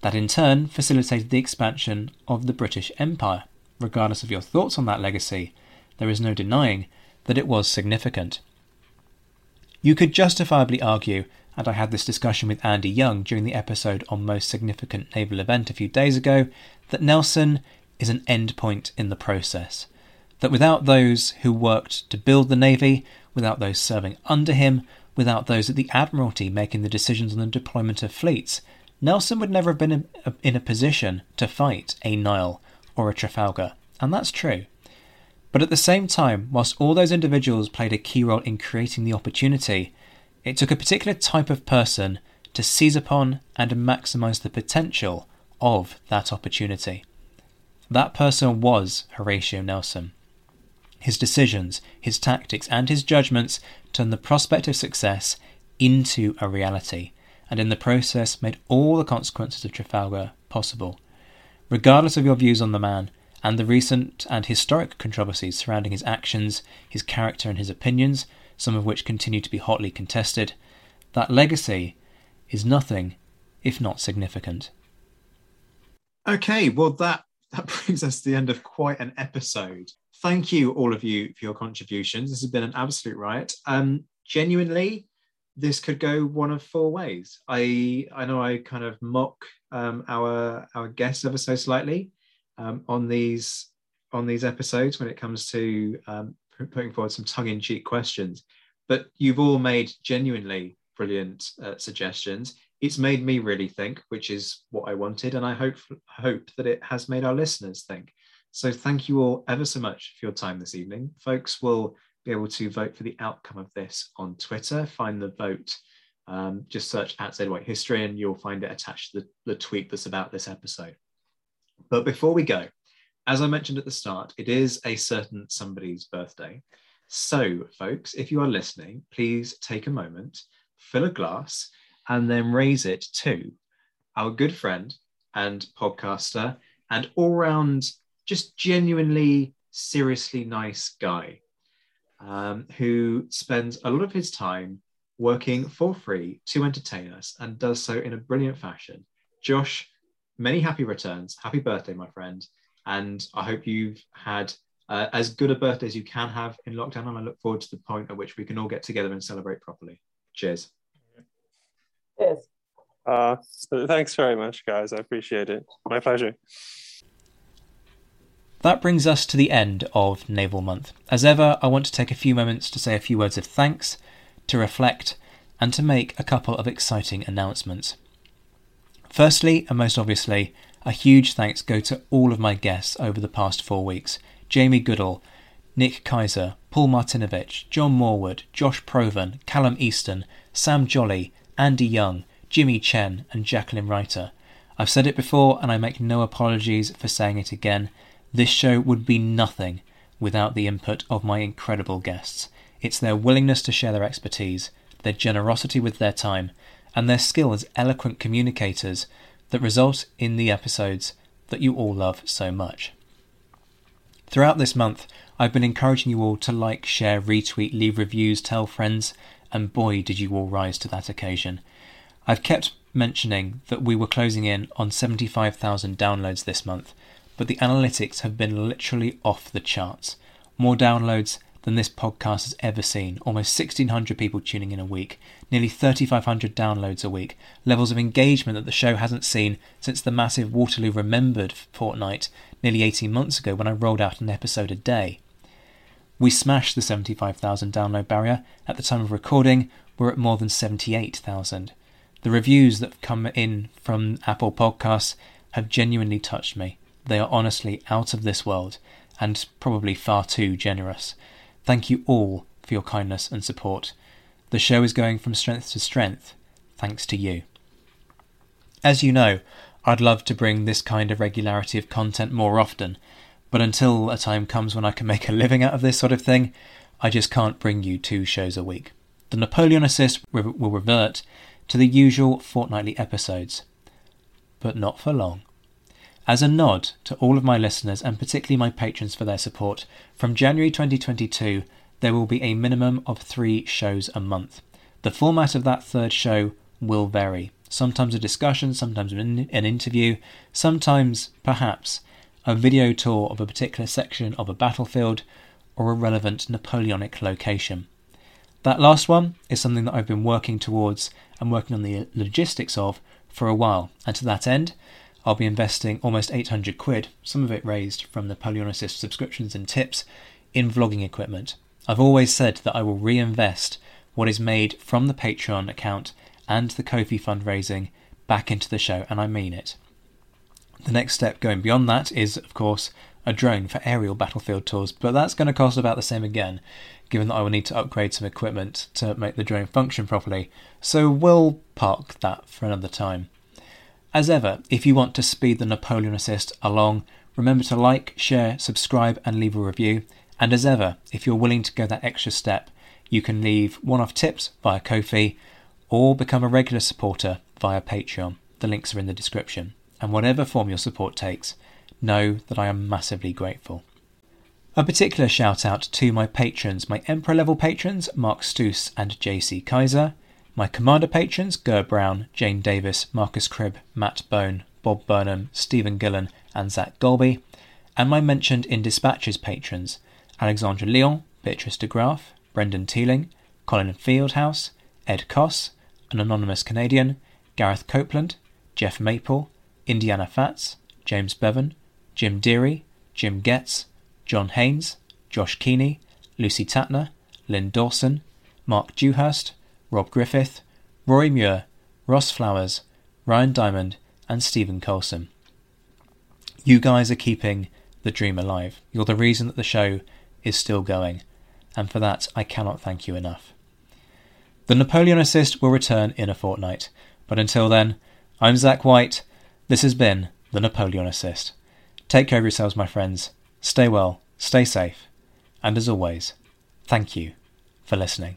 That in turn facilitated the expansion of the British Empire. Regardless of your thoughts on that legacy, there is no denying that it was significant. You could justifiably argue, and I had this discussion with Andy Young during the episode on most significant naval event a few days ago, that Nelson is an endpoint in the process. That without those who worked to build the Navy, without those serving under him, without those at the Admiralty making the decisions on the deployment of fleets, Nelson would never have been in a position to fight a Nile or a Trafalgar, and that's true. But at the same time, whilst all those individuals played a key role in creating the opportunity, it took a particular type of person to seize upon and maximise the potential of that opportunity. That person was Horatio Nelson. His decisions, his tactics, and his judgments turned the prospect of success into a reality, and in the process made all the consequences of Trafalgar possible. Regardless of your views on the man, and the recent and historic controversies surrounding his actions, his character, and his opinions, some of which continue to be hotly contested, that legacy is nothing if not significant. Okay, well, that that brings us to the end of quite an episode. Thank you, all of you, for your contributions. This has been an absolute riot. Um, genuinely, this could go one of four ways. I I know I kind of mock um, our our guests ever so slightly um, on these on these episodes when it comes to um, putting forward some tongue-in-cheek questions, but you've all made genuinely brilliant uh, suggestions. It's made me really think, which is what I wanted, and I hope hope that it has made our listeners think. So thank you all ever so much for your time this evening. Folks will be able to vote for the outcome of this on Twitter. Find the vote. Um, just search at Z White History and you'll find it attached to the, the tweet that's about this episode. But before we go, as I mentioned at the start, it is a certain somebody's birthday. So, folks, if you are listening, please take a moment, fill a glass, and then raise it to our good friend and podcaster and all round just genuinely seriously nice guy um, who spends a lot of his time working for free to entertain us and does so in a brilliant fashion. Josh, many happy returns. Happy birthday, my friend. And I hope you've had uh, as good a birthday as you can have in lockdown. And I look forward to the point at which we can all get together and celebrate properly. Cheers. Cheers. Uh, thanks very much, guys. I appreciate it. My pleasure. That brings us to the end of Naval Month. As ever, I want to take a few moments to say a few words of thanks, to reflect, and to make a couple of exciting announcements. Firstly, and most obviously, a huge thanks go to all of my guests over the past four weeks Jamie Goodall, Nick Kaiser, Paul Martinovich, John Morwood, Josh Provan, Callum Easton, Sam Jolly, Andy Young, Jimmy Chen, and Jacqueline Reiter. I've said it before and I make no apologies for saying it again. This show would be nothing without the input of my incredible guests. It's their willingness to share their expertise, their generosity with their time, and their skill as eloquent communicators that result in the episodes that you all love so much. Throughout this month, I've been encouraging you all to like, share, retweet, leave reviews, tell friends, and boy, did you all rise to that occasion. I've kept mentioning that we were closing in on 75,000 downloads this month, but the analytics have been literally off the charts. More downloads than this podcast has ever seen. Almost 1,600 people tuning in a week, nearly 3,500 downloads a week, levels of engagement that the show hasn't seen since the massive Waterloo Remembered fortnight nearly 18 months ago when I rolled out an episode a day. We smashed the 75,000 download barrier. At the time of recording, we're at more than 78,000. The reviews that have come in from Apple Podcasts have genuinely touched me. They are honestly out of this world and probably far too generous. Thank you all for your kindness and support. The show is going from strength to strength thanks to you. As you know, I'd love to bring this kind of regularity of content more often, but until a time comes when I can make a living out of this sort of thing, I just can't bring you two shows a week. The Napoleonicist will revert to the usual fortnightly episodes, but not for long. As a nod to all of my listeners and particularly my patrons for their support, from January 2022 there will be a minimum of three shows a month. The format of that third show will vary. Sometimes a discussion, sometimes an interview, sometimes, perhaps, a video tour of a particular section of a battlefield or a relevant Napoleonic location. That last one is something that I've been working towards and working on the logistics of for a while, and to that end, I'll be investing almost 800 quid, some of it raised from Napoleonicist subscriptions and tips, in vlogging equipment. I've always said that I will reinvest what is made from the Patreon account and the Ko-fi fundraising back into the show, and I mean it. The next step going beyond that is, of course, a drone for aerial battlefield tours, but that's going to cost about the same again, given that I will need to upgrade some equipment to make the drone function properly, so we'll park that for another time. As ever, if you want to speed the Napoleonicist along, remember to like, share, subscribe, and leave a review. And as ever, if you're willing to go that extra step, you can leave one off tips via Ko-fi or become a regular supporter via Patreon. The links are in the description. And whatever form your support takes, know that I am massively grateful. A particular shout out to my patrons, my Emperor level patrons, Mark Stoos and JC Kaiser, my Commander patrons Ger Brown, Jane Davis, Marcus Cribb, Matt Bone, Bob Burnham, Stephen Gillen, and Zach Golby, and my mentioned in Dispatches patrons Alexandra Leon, Beatrice de Graaf, Brendan Teeling, Colin Fieldhouse, Ed Koss, an anonymous Canadian, Gareth Copeland, Jeff Maple, Indiana Fats, James Bevan, Jim Deary, Jim Getz, John Haynes, Josh Keeney, Lucy Tatner, Lynn Dawson, Mark Dewhurst, Rob Griffith, Roy Muir, Ross Flowers, Ryan Diamond, and Stephen Colson. You guys are keeping the dream alive. You're the reason that the show is still going, and for that I cannot thank you enough. The Napoleonicist will return in a fortnight, but until then, I'm Zach White. This has been the Napoleonicist. Take care of yourselves, my friends. Stay well, stay safe, and as always, thank you for listening.